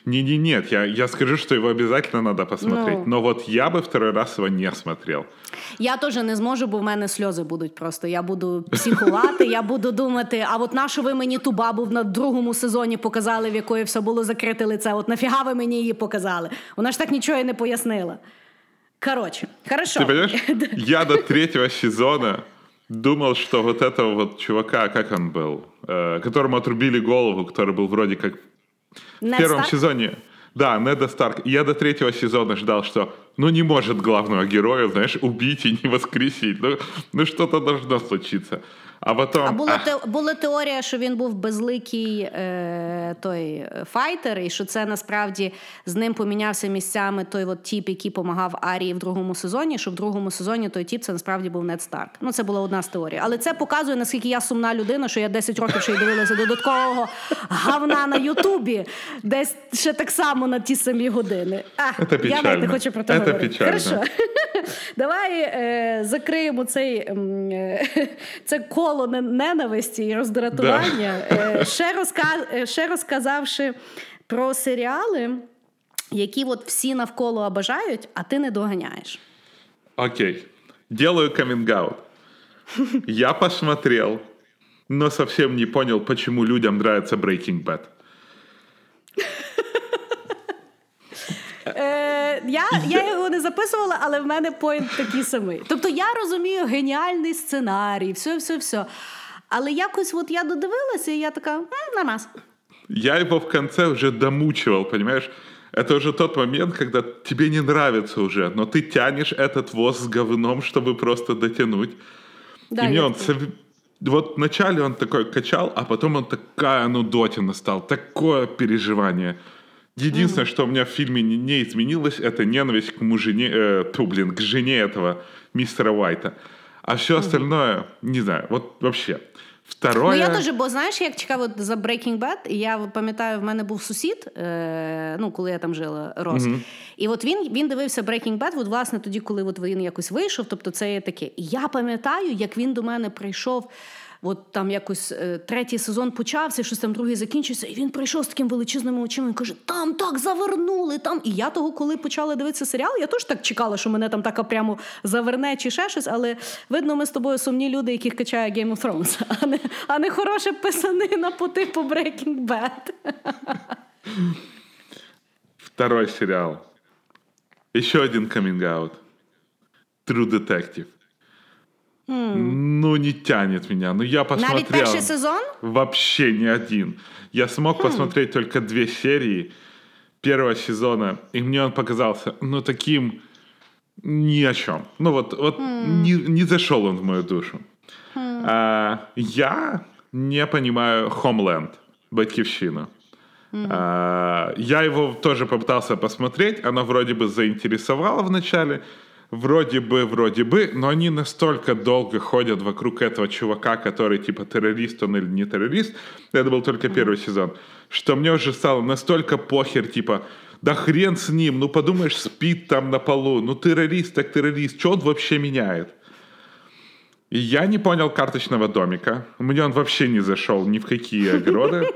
Не, не, нет, я, я скажу, что его обязательно надо посмотреть. Ну. Но вот я бы второй раз его не смотрел. Я теж не зможу, бо в мене сльози будуть просто. Я буду психувати, я буду думати, а от нащо ви мені ту бабу на другому сезоні показали, в якої все було закрите лице? От нафіга ви мені її показали? Вона ж так нічого і не пояснила. Коротше, хорошо. Ты понимаешь, я до третьего сезона думал, что вот этого вот чувака, как он был, э, которому отрубили голову, который был вроде как в первом Старк? сезоне. Да, Неда Старк. Я до третьего сезона ждал, что ну не может главного героя, знаешь, убить и не воскресить. Ну, ну что-то должно случиться. А потом... А була, те, була теорія, що він був безликий е, той файтер, і що це насправді з ним помінявся місцями той от тіп, який допомагав Арії в другому сезоні. Що в другому сезоні той тіп це насправді був Нед Старк. Ну це була одна з теорій. Але це показує, наскільки я сумна людина, що я 10 років ще й дивилася додаткового гавна на Ютубі, десь ще так само на ті самі години. А, я навіть не хочу про Це говорити. Хорошо. Давай е, закриємо цей е, це коло не- ненависті і роздратування. Е, ще, розка- е, ще розказавши про серіали, які от всі навколо бажають, а ти не доганяєш. Окей. Делаю каминг-аут. Я посмотрел, но совсем не понял, почему людям нравится Breaking Bad. Е, я, я його не записувала, але в мене поінт такий самий. Тобто я розумію геніальний сценарій, все, все, все. Але якось от я додивилася, і я така, «М, намаз. Я его в конце уже домучивал, понимаешь? Это уже тот момент, когда тебе не нравится уже, но ты тянешь этот воз с говном, чтобы просто дотянуть. Да, и мне я он... такая. сов- Вот вначале он такой качал, а потом он такая нудотина стал, такое переживание. Единственное, что у меня в фильме не, не изменилось, это ненависть к мужине, э, тьфу, блин, к жене этого мистера Уайта. А все остальное, не знаю, вот вообще. Второе... Ну, я дуже, бо знаєш, як чекав от за Breaking Bad, і я пам'ятаю, в мене був сусід, е, ну, коли я там жила, рос. І от він, він дивився Breaking Bad, от, власне, тоді, коли от він якось вийшов, тобто це є таке. І я пам'ятаю, як він до мене прийшов. От там якось е, третій сезон почався, щось там другий закінчився, і він прийшов з таким величезними очима і каже: там так завернули. там. І я того, коли почала дивитися серіал, я теж так чекала, що мене там так прямо заверне чи ще щось, але видно, ми з тобою сумні люди, яких качає Game of Thrones, а не, а не хороша писанина по типу Breaking Bad. Второй сериал. Еще один каминг-аут. True Detective. Ну, не тянет меня. Ну, я посмотрел. Навіть перший сезон? Вообще ни один. Я смог посмотреть только две серии первого сезона, и мне он показался, ну, таким ни о чем. Ну, вот, вот не, не зашел он в мою душу. А, я не понимаю Homeland, Батьковщину. А, я его тоже попытался посмотреть, оно вроде бы заинтересовало вначале, вроде бы, вроде бы, но они настолько долго ходят вокруг этого чувака, который типа террорист он или не террорист, это был только первый сезон, что мне уже стало настолько похер, типа, да хрен с ним, ну подумаешь, спит там на полу, ну террорист так террорист, что он вообще меняет? И я не понял карточного домика, мне он вообще не зашел ни в какие огороды,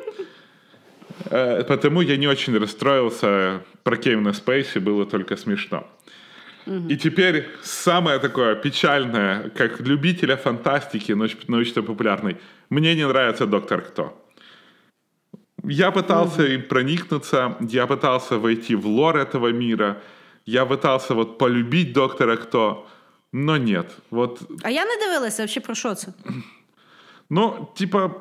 Э, потому я не очень расстроился про Кевина Спейси, было только смешно. И теперь самое такое печальное, как любителя фантастики научно-популярной, мне не нравится «Доктор Кто». Я пытался им проникнуться, я пытался войти в лор этого мира, я пытался вот полюбить «Доктора Кто», но нет. Вот... А я не дивилася, взагалі про що це? Ну, типа,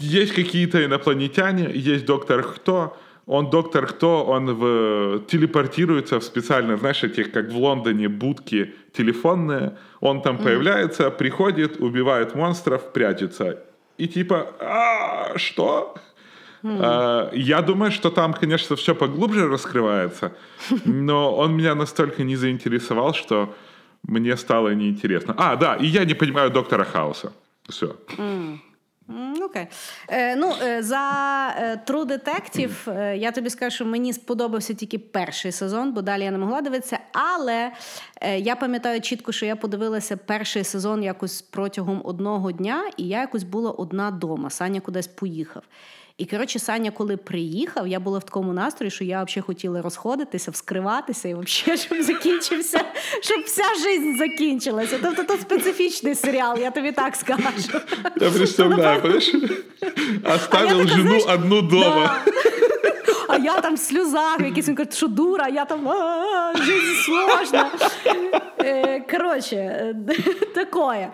есть какие-то инопланетяне, есть доктор Кто, он доктор Кто, он в, телепортируется в специально, знаешь, этих, как в Лондоне, будки телефонные, он там mm. появляется, приходит, убивает монстров, прячется. И типа, а, что? Mm. А, я думаю, что там, конечно, все поглубже раскрывается, но он меня настолько не заинтересовал, что мне стало неинтересно. А, да, и я не понимаю доктора Хауса. Все. Mm. Окей. Е, ну, е, За е, True Detective я тобі скажу, що мені сподобався тільки перший сезон, бо далі я не могла дивитися. Але я пам'ятаю чітко, що я подивилася перший сезон якось протягом одного дня, і я якось була одна дома. Саня кудись поїхав. І коротше, Саня, коли приїхав, я була в такому настрої, що я взагалі хотіла розходитися, вскриватися і взагалі, щоб закінчився, щоб вся життя закінчилася. Тобто то специфічний серіал, я тобі так скажу. Я представляю? Оставив жену одну дома. А я там в сльозах, якийсь він каже, що дура, я там життя сложна. Е, коротше, е, такое.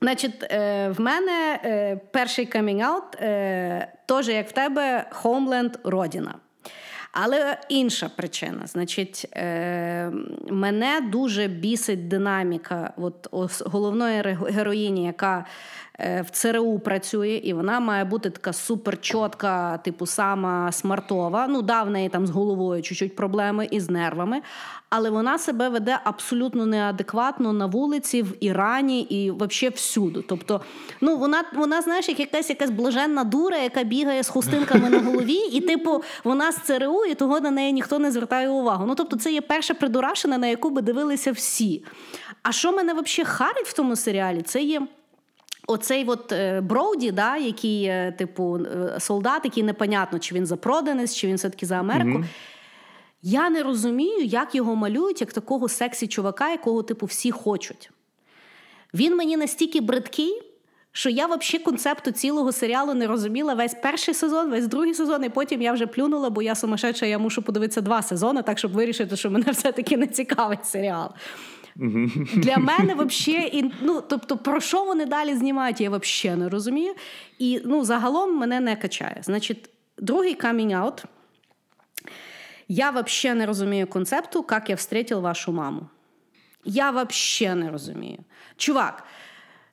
Значить, е, в мене е, перший камінг-аут, е, теж як в тебе, Homeland Родіна. Але інша причина. Значить, мене дуже бісить динаміка от, головної героїні, яка в ЦРУ працює, і вона має бути така суперчотка, типу сама смартова. Ну, да, в неї там з головою чуть-чуть проблеми і з нервами але вона себе веде абсолютно неадекватно на вулиці, в Ірані і взагалі всюди. Тобто, ну вона вона знаєш, як якась якась блаженна дура, яка бігає з хустинками на голові, і типу вона з ЦРУ, і того на неї ніхто не звертає увагу. Ну тобто, це є перша придурашина, на яку би дивилися всі. А що мене взагалі харить в тому серіалі? Це є. Оцей от е, Броуді, да, який, типу, е, солдат, який непонятно, чи він за проданець, чи він все-таки за Америку. Mm-hmm. Я не розумію, як його малюють, як такого сексі чувака, якого, типу, всі хочуть. Він мені настільки бридкий, що я взагалі концепту цілого серіалу не розуміла весь перший сезон, весь другий сезон, і потім я вже плюнула, бо я сумасшедша, я мушу подивитися два сезони, так щоб вирішити, що мене все-таки не цікавить серіал. Для мене взагалі, ну, тобто, про що вони далі знімають, я взагалі не розумію. І ну, загалом мене не качає. Значить, другий камінг-аут – я вообще не розумію концепту, як я встретив вашу маму. Я вообще не розумію. Чувак,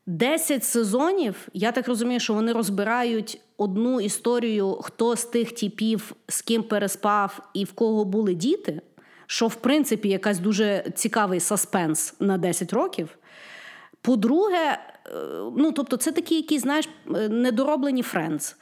10 сезонів, я так розумію, що вони розбирають одну історію, хто з тих типів, з ким переспав і в кого були діти, що, в принципі, якась дуже цікавий саспенс на 10 років. По-друге, е, ну тобто, це такі які знаєш, е, недороблені Friends.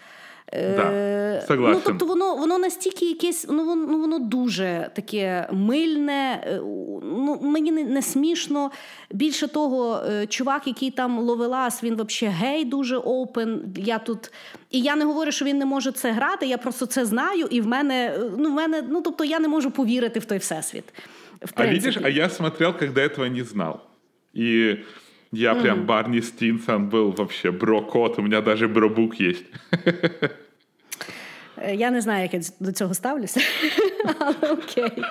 Да, е, Ну, тобто воно воно настільки якесь, ну воно ну, воно дуже таке мильне, е, ну мені не, не смішно. Більше того, е, чувак, який там ловелас, він взагалі гей, дуже open. Я тут, і я не говорю, що він не може це грати. Я просто це знаю, і в мене ну в мене, ну тобто я не можу повірити в той всесвіт. В а видишь, а я смотрел, когда этого не знал. И Я mm. прям Барни Стинсон был вообще bro code, у меня даже bro book есть. Я не знаю, як я до цього ставлюся, але окей.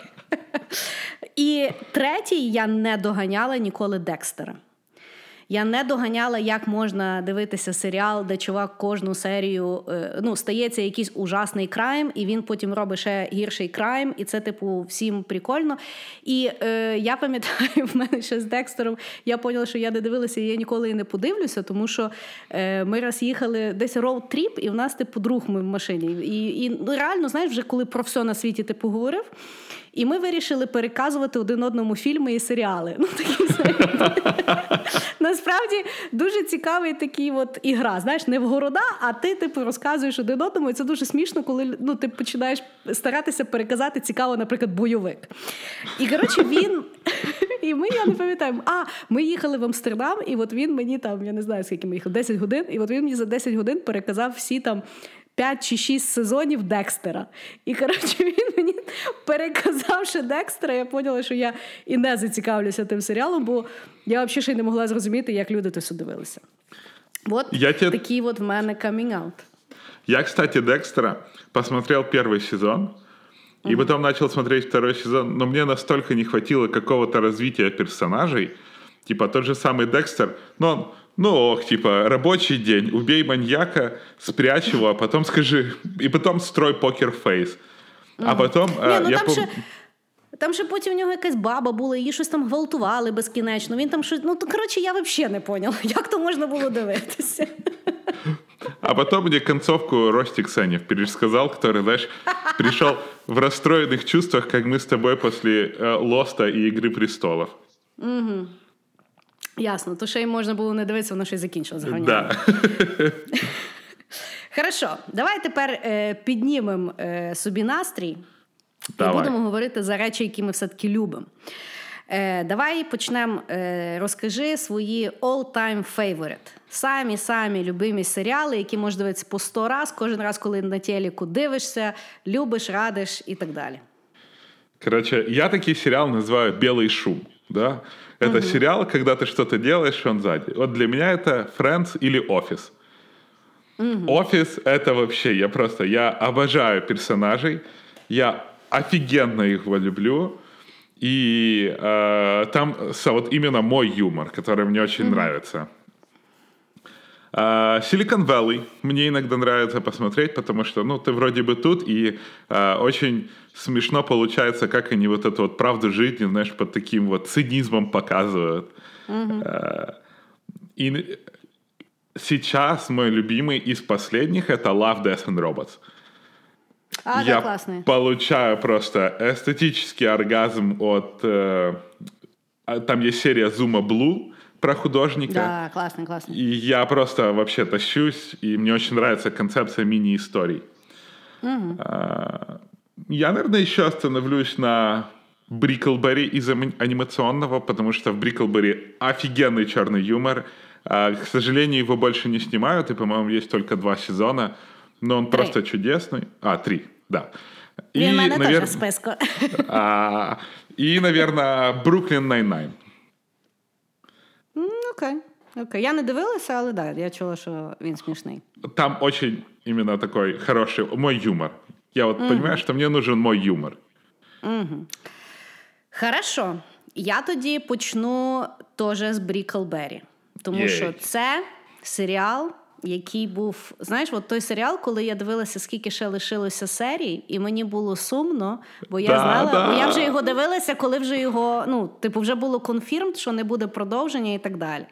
І третій я не доганяла ніколи Декстера. Я не доганяла, як можна дивитися серіал, де чувак кожну серію е, ну, стається якийсь ужасний crime, і він потім робить ще гірший crime, і це, типу, всім прикольно. І е, я пам'ятаю, в мене ще з Декстером я поняла, що я не дивилася, і я ніколи і не подивлюся, тому що е, ми раз їхали десь road trip, і в нас, типу, друг ми в машині. І і ну, реально, знаєш, вже коли про все на світі ти поговорив. І ми вирішили переказувати один одному фільми і серіали. Ну, такі, Насправді дуже цікавий такий от ігра. Знаєш, не в города, а ти типу розказуєш один одному. І це дуже смішно, коли ну, ти починаєш старатися переказати цікаво, наприклад, бойовик. І коротше, він. І ми, я не пам'ятаю, а ми їхали в Амстердам, і от він мені там, я не знаю, скільки ми їхали, 10 годин, і от він мені за 10 годин переказав всі там 5 чи 6 сезонів Декстера. І коротше, він мені переказавши Декстера, я поняла, що я і не зацікавлюся тим серіалом, бо я взагалі ще й не могла зрозуміти, як люди то дивилися. От я те... такий от в мене камінг-аут. Я, кстати, Декстера посмотрел первый сезон, и потом начал смотреть второй сезон, но мне настолько не хватило какого-то развития персонажей, типа тот же самый Декстер, но он ну ох, типа, рабочий день, убей маньяка, спрячь его, а потом скажи, и потом строй покер-фейс. А потом... Ні, ну, я там, пом... ще, там ще потім у нього якась баба була, її щось там гвалтували безкінечно. Він там щось. Ну, то коротше, я взагалі не поняла, як то можна було дивитися. А потом мне концовку Ростик Санев пересказал, который, знаешь, пришел в расстроенных чувствах, как мы с тобой после э, Лоста и Игры престолов. Угу. Ясно, то ще й можна було не дивитися, воно щось закінчило Да. Хорошо, давай тепер е, піднімемо е, собі настрій давай. і будемо говорити за речі, які ми все-таки любимо. Е, Давай почнемо. Е, розкажи свої all-time favorite. Самі самі любимі серіали, які можеш дивитися по сто раз, кожен раз, коли на телеку дивишся, любиш, радиш і так далі. Короче, я такий серіал називаю Білий шум. Да? Это угу. сериал, когда ты что-то делаешь, он сзади. Вот для меня это Friends или Office. Офис угу. это вообще, я просто, я обожаю персонажей, я офигенно их люблю. И э, там вот именно мой юмор, который мне очень mm нравится. Uh, Silicon Valley мне иногда нравится посмотреть, потому что, ну, ты вроде бы тут, и uh, очень смешно получается, как они вот эту вот правду жизни, знаешь, под таким вот цинизмом показывают. Mm-hmm. Uh, и сейчас мой любимый из последних это Love, Death and Robots. А, Я да, классный. получаю просто эстетический оргазм от... Э, там есть серия Zuma Blue, про художника. Да, классно, классно. И я просто вообще тащусь, и мне очень нравится концепция мини-историй. Угу. Я, наверное, еще остановлюсь на Бриклберри из анимационного, потому что в Бриклберри офигенный черный юмор. А, к сожалению, его больше не снимают, и, по-моему, есть только два сезона, но он три. просто чудесный. А, три, да. И, навер... списку. А, и, наверное, Brooklyn Nine-Nine. Окей. Окей. Я не дивилася, але да, я чула, що він смішний. Там очень именно такой хороший мой юмор. Я вот угу. понимаю, что мне нужен мой юмор. Угу. Хорошо. Я тоді почну теж з Бріклбері. Тому Єй. що це серіал, який був. Знаєш, от той серіал, коли я дивилася, скільки ще лишилося серій, і мені було сумно, бо я да, знала, да. бо я вже його дивилася, коли вже його, ну, типу, вже було конфірм, що не буде продовження і так далі.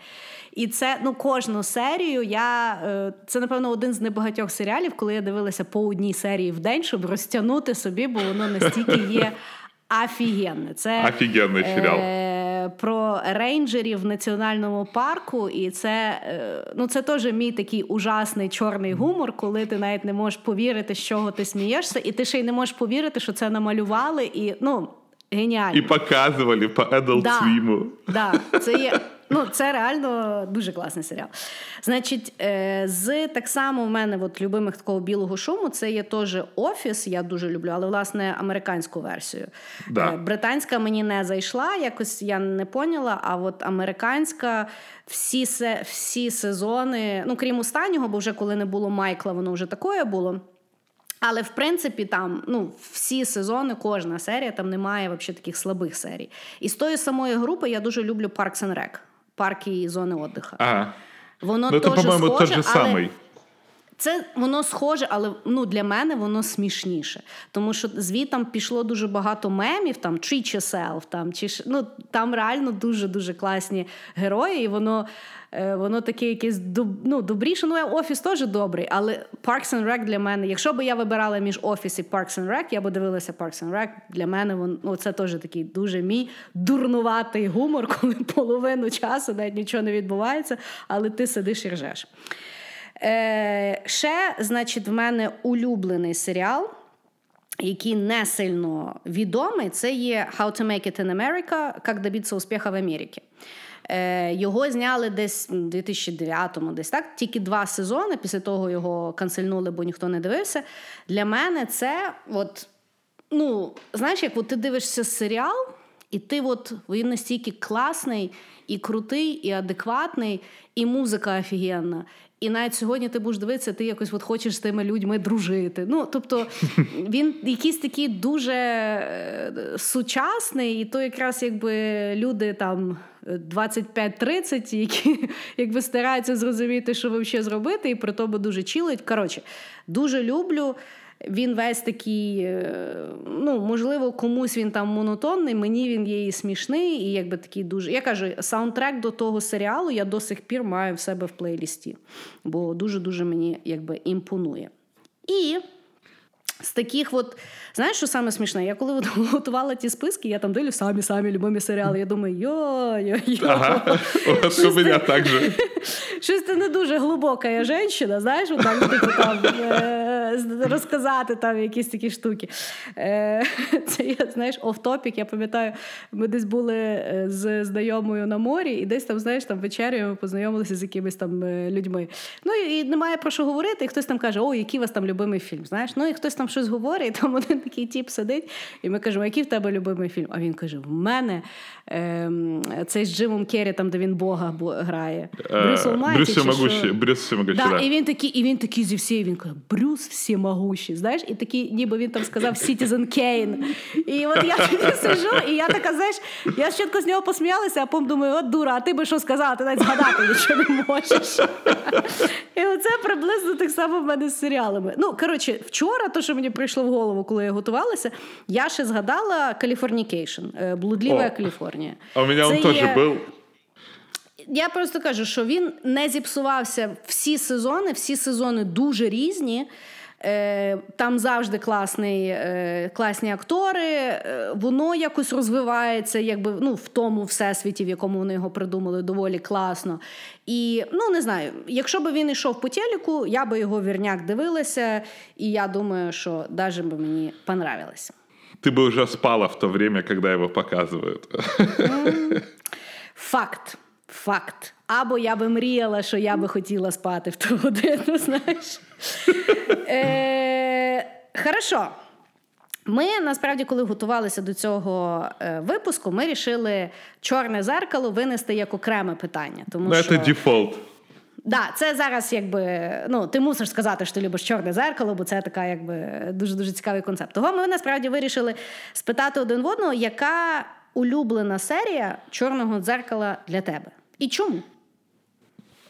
І це ну кожну серію. Я е, це напевно один з небагатьох серіалів, коли я дивилася по одній серії в день, щоб розтягнути собі, бо воно настільки є офігенне. Це офігенний серіал. Е, про рейнджерів в національному парку, і це е, ну це теж мій такий ужасний чорний гумор, коли ти навіть не можеш повірити, з чого ти смієшся, і ти ще й не можеш повірити, що це намалювали, і ну геніально. І показували по Adult да, Swim. Да, це є Ну, це реально дуже класний серіал. Значить, е, з так само в мене от любимих такого білого шуму це є теж офіс. Я дуже люблю, але власне американську версію. Да. Е, британська мені не зайшла, якось я не поняла. А от американська всі всі сезони, ну крім останнього, бо вже коли не було Майкла, воно вже такое було. Але в принципі там ну, всі сезони, кожна серія, там немає взагалі таких слабих серій. І з тої самої групи я дуже люблю Parks and Rec парки і зони отдиха. Ага. Воно ну, теж схоже, же але... самий. Це воно схоже, але ну для мене воно смішніше. Тому що звітам пішло дуже багато мемів, там «Treat yourself», там чи ну, там реально дуже дуже класні герої, і воно воно таке якесь ну, добріше. Ну, офіс теж добрий, але Parks and Rec для мене, якщо б я вибирала між офіс і Parks and Rec, я б дивилася Parks and Rec. Для мене воно ну, це теж такий дуже мій дурнуватий гумор, коли половину часу навіть нічого не відбувається, але ти сидиш і ржеш. Е, Ще, значить, в мене улюблений серіал, який не сильно відомий, це є How to Make It in America, Як добитися успіху в Америці. Е, Його зняли десь у 2009-му, десь так. Тільки два сезони. Після того його канцельнули, бо ніхто не дивився. Для мене це, от, ну, знаєш, як от ти дивишся серіал, і ти от він настільки класний, і крутий, і адекватний, і музика офігенна. І навіть сьогодні ти будеш дивитися, ти якось от хочеш з тими людьми дружити. Ну, тобто він якийсь такий дуже е, сучасний, і то якраз якби люди там 25-30, які якби стараються зрозуміти, що взагалі зробити, і при тому дуже чилить. Коротше, дуже люблю. Він весь такий, е, ну, можливо, комусь він там монотонний, мені він є і смішний, і якби такий дуже. Я кажу, саундтрек до того серіалу я до сих пір маю в себе в плейлісті, бо дуже-дуже мені якби імпонує. І з таких от, знаєш, що саме смішне? Я коли от готувала ті списки, я там дивлю самі самі любимі серіали. Я думаю, йо-йо-йо. Ага, от у мене так же. Щось ти не дуже глибока жінка, знаєш, отак, типу, там, е, розказати там якісь такі штуки. Е, це я, знаєш, оф-топік. Я пам'ятаю, ми десь були е, з знайомою на морі, і десь там, знаєш, там вечерю ми познайомилися з якимись там людьми. Ну і немає про що говорити, і хтось там каже, о, який у вас там любимий фільм. знаєш, ну і хтось там там щось говорить, і там один такий тіп сидить, і ми кажемо, який в тебе любимий фільм? А він каже: в мене ем, цей з Джимом Керрі, там, де він Бога грає. Е, Брюс Алмайті, Брюс Всемогущий, да, І він такий, і він такий зі всієї, він каже, Брюс Всемогущий, знаєш, і такий, ніби він там сказав Citizen Kane. І от я сижу, і я така, знаєш, я спочатку з нього посміялася, а потім думаю, от дура, а ти би що сказала, ти навіть згадати нічого не можеш. І оце приблизно так само в мене з серіалами. Ну, коротше, вчора, то, що мені прийшло в голову, коли я готувалася, я ще згадала Каліфорнікейшн, блудлива Каліфорнія. А у мене він теж є... був. Я просто кажу, що він не зіпсувався всі сезони, всі сезони дуже різні. Е, там завжди класний, е, класні актори, е, воно якось розвивається, якби ну, в тому всесвіті, в якому вони його придумали, доволі класно. І ну не знаю, якщо б він йшов по телеку, я би його вірняк дивилася, і я думаю, що навіть би мені понравилось. Ти би вже спала в то время, коли його показують. Факт. Факт. Або я би мріяла, що я би хотіла спати в ту годину, знаєш. Е, Хорошо. Ми насправді, коли готувалися до цього е, випуску, ми рішили чорне зеркало винести як окреме питання. Тому ну, що... Дефолт. Да, це зараз, якби ну ти мусиш сказати, що ти любиш чорне зеркало, бо це така, якби дуже дуже цікавий концепт. Того ми насправді вирішили спитати один в одного, яка улюблена серія чорного дзеркала для тебе? І чому?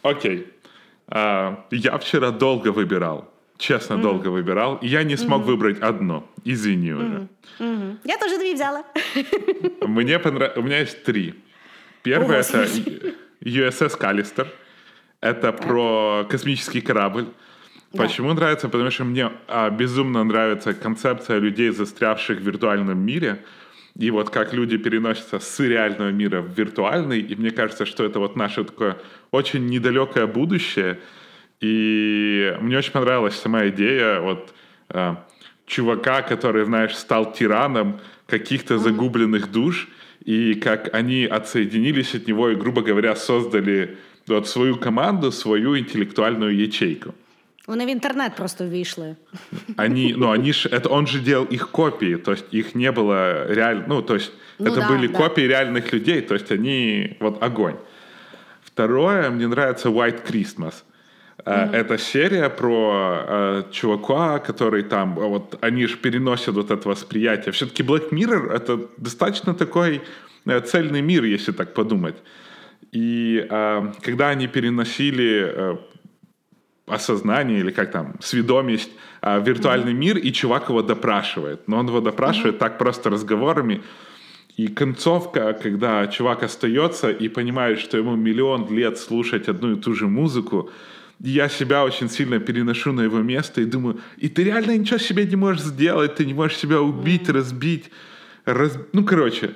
Окей. А, я вчера долго выбирал. Честно, mm-hmm. долго выбирал. И я не смог mm-hmm. выбрать одно. Извини mm-hmm. уже. Mm-hmm. Я тоже две взяла. Мне понравилось. У меня есть три. Первое это USS Калистер. Это про космический корабль. Почему нравится? Потому что мне а, безумно нравится концепция людей, застрявших в виртуальном мире. И вот как люди переносятся с реального мира в виртуальный, и мне кажется, что это вот наше такое очень недалекое будущее. И мне очень понравилась сама идея вот э, чувака, который, знаешь, стал тираном каких-то загубленных душ, и как они отсоединились от него и, грубо говоря, создали вот свою команду, свою интеллектуальную ячейку. Вони в интернет просто вышли. Они, ну, они ж, это он же делал их копии, то есть их не было реально, ну, то есть ну, это да, были да. копии реальных людей, то есть они, вот, огонь. Второе, мне нравится White Christmas. Mm-hmm. Это серия про э, чувака, который там, вот, они же переносят вот это восприятие. Все-таки Black Mirror — это достаточно такой э, цельный мир, если так подумать. И э, когда они переносили э, осознание или как там, сведомость, а, виртуальный mm-hmm. мир, и чувак его допрашивает. Но он его допрашивает mm-hmm. так просто разговорами. И концовка, когда чувак остается и понимает, что ему миллион лет слушать одну и ту же музыку, я себя очень сильно переношу на его место и думаю, и ты реально ничего себе не можешь сделать, ты не можешь себя убить, разбить. Раз... Ну, короче,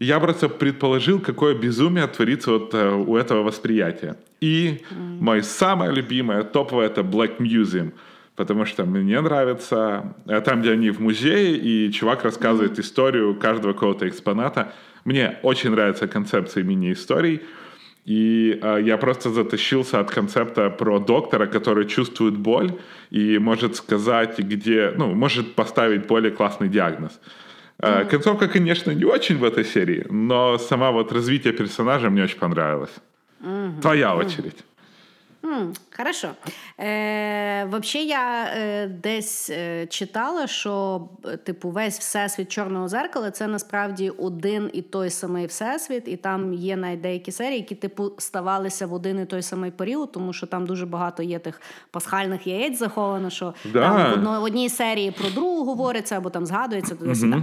я просто предположил, какое безумие творится вот uh, у этого восприятия. И mm. мое самое любимое, топовое, это Black Museum. Потому что мне нравится э, там, где они в музее, и чувак рассказывает историю каждого какого-то экспоната. Мне очень нравится концепция мини-историй. И э, я просто затащился от концепта про доктора, который чувствует боль и может сказать, где, ну, может поставить более классный диагноз. Э, концовка, конечно, не очень в этой серии, но сама вот развитие персонажа мне очень понравилось. Mm-hmm. Твоя очередь. Mm, хорошо. Е, Взагалі, я е, десь е, читала, що типу весь всесвіт чорного зеркала це насправді один і той самий всесвіт, і там є навіть деякі серії, які типу ставалися в один і той самий період, тому що там дуже багато є тих пасхальних яєць заховано, що да. там в, одно, в одній серії про другу говориться або там згадується туди-сюди. Mm-hmm.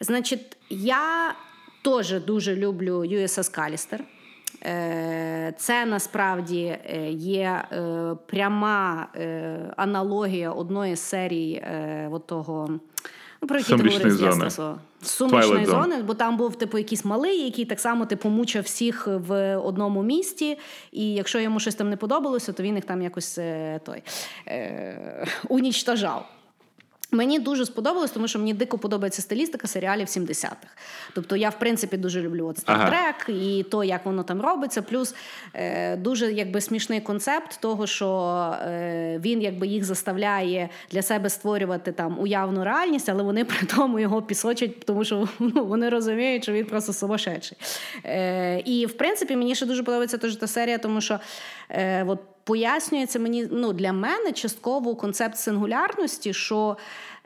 Значить, я теж дуже люблю USS Калістер. Е, це насправді е, є е, пряма аналогія одної з серій того, ну, про які ти говорив Сумішної зони, бо там був типу якийсь малий, який так само типу мучив всіх в одному місті. І якщо йому щось там не подобалося, то він їх там якось той унічтажав. Мені дуже сподобалось, тому що мені дико подобається стилістика серіалів 70-х. Тобто я, в принципі, дуже люблю от Star Trek і то, як воно там робиться. Плюс е, дуже якби смішний концепт того, що е, він якби їх заставляє для себе створювати там уявну реальність, але вони при тому його пісочать, тому що ну, вони розуміють, що він просто сумасшедший. Е, І в принципі, мені ще дуже подобається теж та серія, тому що е, от пояснюється мені ну, для мене частково концепт сингулярності, що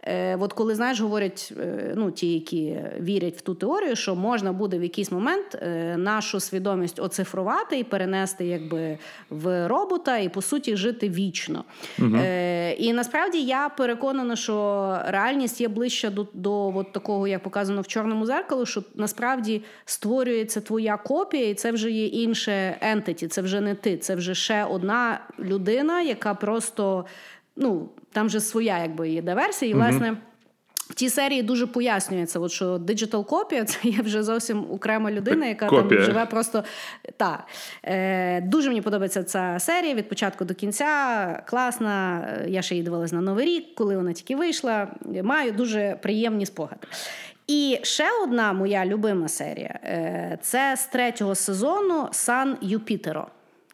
Е, От коли знаєш, говорять е, ну, ті, які вірять в ту теорію, що можна буде в якийсь момент е, нашу свідомість оцифрувати і перенести якби в робота, і по суті жити вічно. Угу. Е, І насправді я переконана, що реальність є ближче до до от такого, як показано в чорному зеркалу, що насправді створюється твоя копія, і це вже є інше ентиті, це вже не ти, це вже ще одна людина, яка просто ну, там же своя якби є диверсія, і власне. В тій серії дуже пояснюється, от що диджитал копія це є вже зовсім окрема людина, яка Копія. там живе просто та Е, дуже мені подобається ця серія від початку до кінця. Класна. Я ще її дивилась на Новий рік, коли вона тільки вийшла. Маю дуже приємні спогади. І ще одна моя любима серія е, це з третього сезону Сан Юпітеро.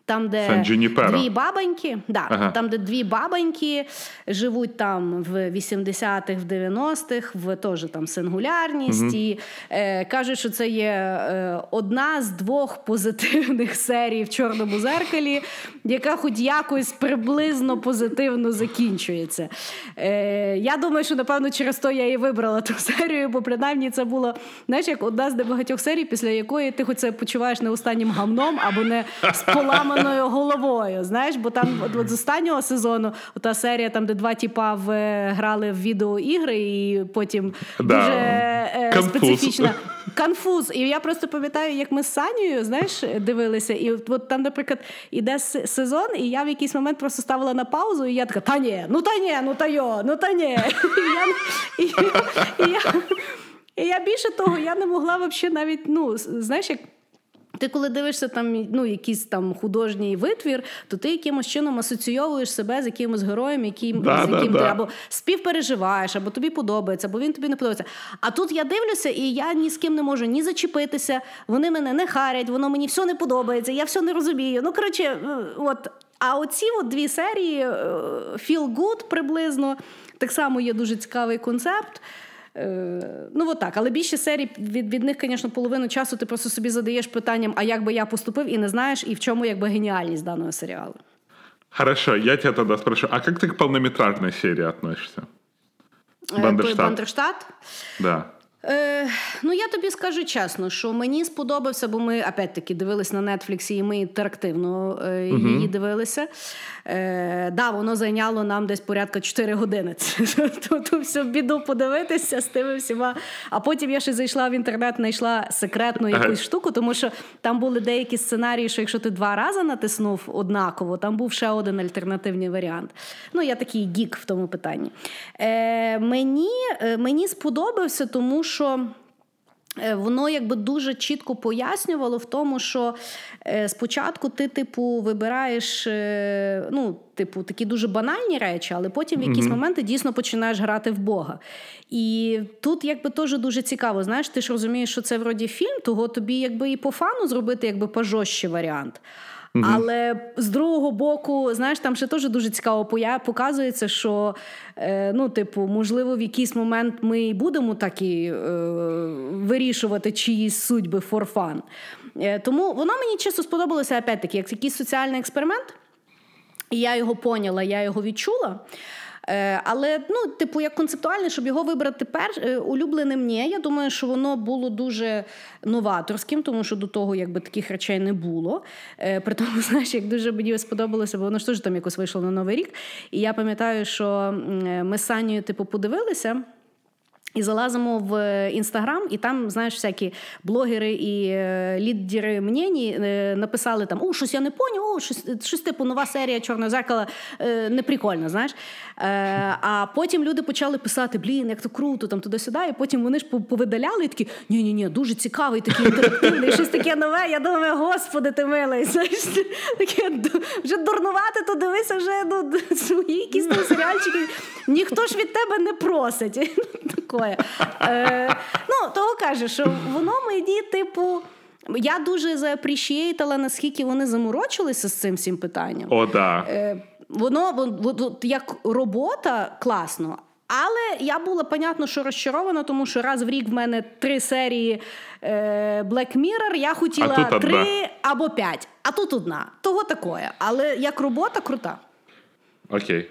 Там, де дві бабоньки, да, ага. там, де дві бабоньки живуть там в 80-х, в 90-х, в теж там сингулярність. Угу. І е, кажуть, що це є е, одна з двох позитивних серій в Чорному зеркалі, яка хоч якось приблизно позитивно закінчується. Е, Я думаю, що напевно через то я її вибрала ту серію, бо принаймні це було знаєш, як одна з небагатьох серій, після якої ти хоч це почуваєш не останнім гамном або не з полами зламаною головою. Знаєш, бо там от, от з останнього сезону та серія, там де два тіпа в, грали в відеоігри, і потім да. дуже е, специфічна. Конфуз. І я просто пам'ятаю, як ми з Санєю, знаєш, дивилися, і от там, наприклад, іде сезон, і я в якийсь момент просто ставила на паузу, і я така, та ні, ну та ні, ну та йо, ну та ні. І я, і, і, я, і я більше того, я не могла взагалі навіть, ну, знаєш, як. Ти, коли дивишся там ну, якийсь там художній витвір, то ти якимось чином асоційовуєш себе з якимось героєм, яким, да, з яким да, ти да. або співпереживаєш, або тобі подобається, або він тобі не подобається. А тут я дивлюся, і я ні з ким не можу ні зачепитися, вони мене не харять, воно мені все не подобається, я все не розумію. Ну, коротше, е, от. А оці от дві серії е, Feel Good приблизно так само є дуже цікавий концепт. Е, ну, от так. Але більше серій від від них, звісно, половину часу ти просто собі задаєш питанням, а як би я поступив, і не знаєш, і в чому якби геніальність даного серіалу. Хорошо, я тебя тогда спрошу, а как ты к полнометражной серии относишься? Бандерштат. Бандерштат? Да. Е, Ну, я тобі скажу чесно, що мені сподобався, бо ми опять-таки дивились на Нетфліксі, і ми інтерактивно е, uh-huh. її дивилися. Е, Да, воно зайняло нам десь порядка 4 години. Тут всю біду подивитися з тими всіма. А потім я ще зайшла в інтернет, знайшла секретну якусь штуку, тому що там були деякі сценарії, що якщо ти два рази натиснув однаково, там був ще один альтернативний варіант. Ну, я такий гік в тому питанні. Е, Мені, е, Мені сподобався, тому що. Е, воно якби дуже чітко пояснювало в тому, що е, спочатку ти, типу, вибираєш е, ну, типу, такі дуже банальні речі, але потім в якісь mm-hmm. моменти дійсно починаєш грати в Бога. І тут якби теж дуже цікаво. Знаєш, ти ж розумієш, що це вроді фільм, того тобі якби і по фану зробити якби пожорстчий варіант. Mm-hmm. Але з другого боку, знаєш, там ще теж дуже цікаво показується, що е, ну, типу, можливо, в якийсь момент ми і будемо так і е, вирішувати чиїсь судьби for fun. Е, тому воно мені чисто сподобалося опять-таки, як якийсь соціальний експеримент. І я його поняла, я його відчула. Е, але, ну, типу, як концептуально, щоб його вибрати пер... Е, улюбленим, ні. Я думаю, що воно було дуже новаторським, тому що до того якби таких речей не було. Е, при тому, знаєш, як дуже мені сподобалося, бо воно ж теж там якось вийшло на Новий рік. І я пам'ятаю, що ми з Санєю, типу, подивилися. І залазимо в інстаграм, і там, знаєш, всякі блогери і лідери мнені написали там: О, щось я не поняв, о, щось щось типу нова серія Чорного зеркала е, неприкольно, знаєш. А потім люди почали писати: Блін, як то круто, там туди-сюди. І потім вони ж повидаляли і такі: ні ні ні дуже цікавий, такий інтерактивний, щось таке нове. Я думаю, господи, ти милий. Знаєш, таке вже дурнувати, то дивися вже ну, свої якісь там серіальчики. Ніхто ж від тебе не просить. Такое. Е, Ну, того каже, що воно мені, типу. Я дуже заапрішієйтала, наскільки вони заморочилися з цим всім питанням. О, да. Е, Воно, воно як робота класно, але я була, понятно, що розчарована, тому що раз в рік в мене три серії е, Black Mirror, я хотіла три або п'ять, а тут одна. Того такое. Але як робота крута. Окей.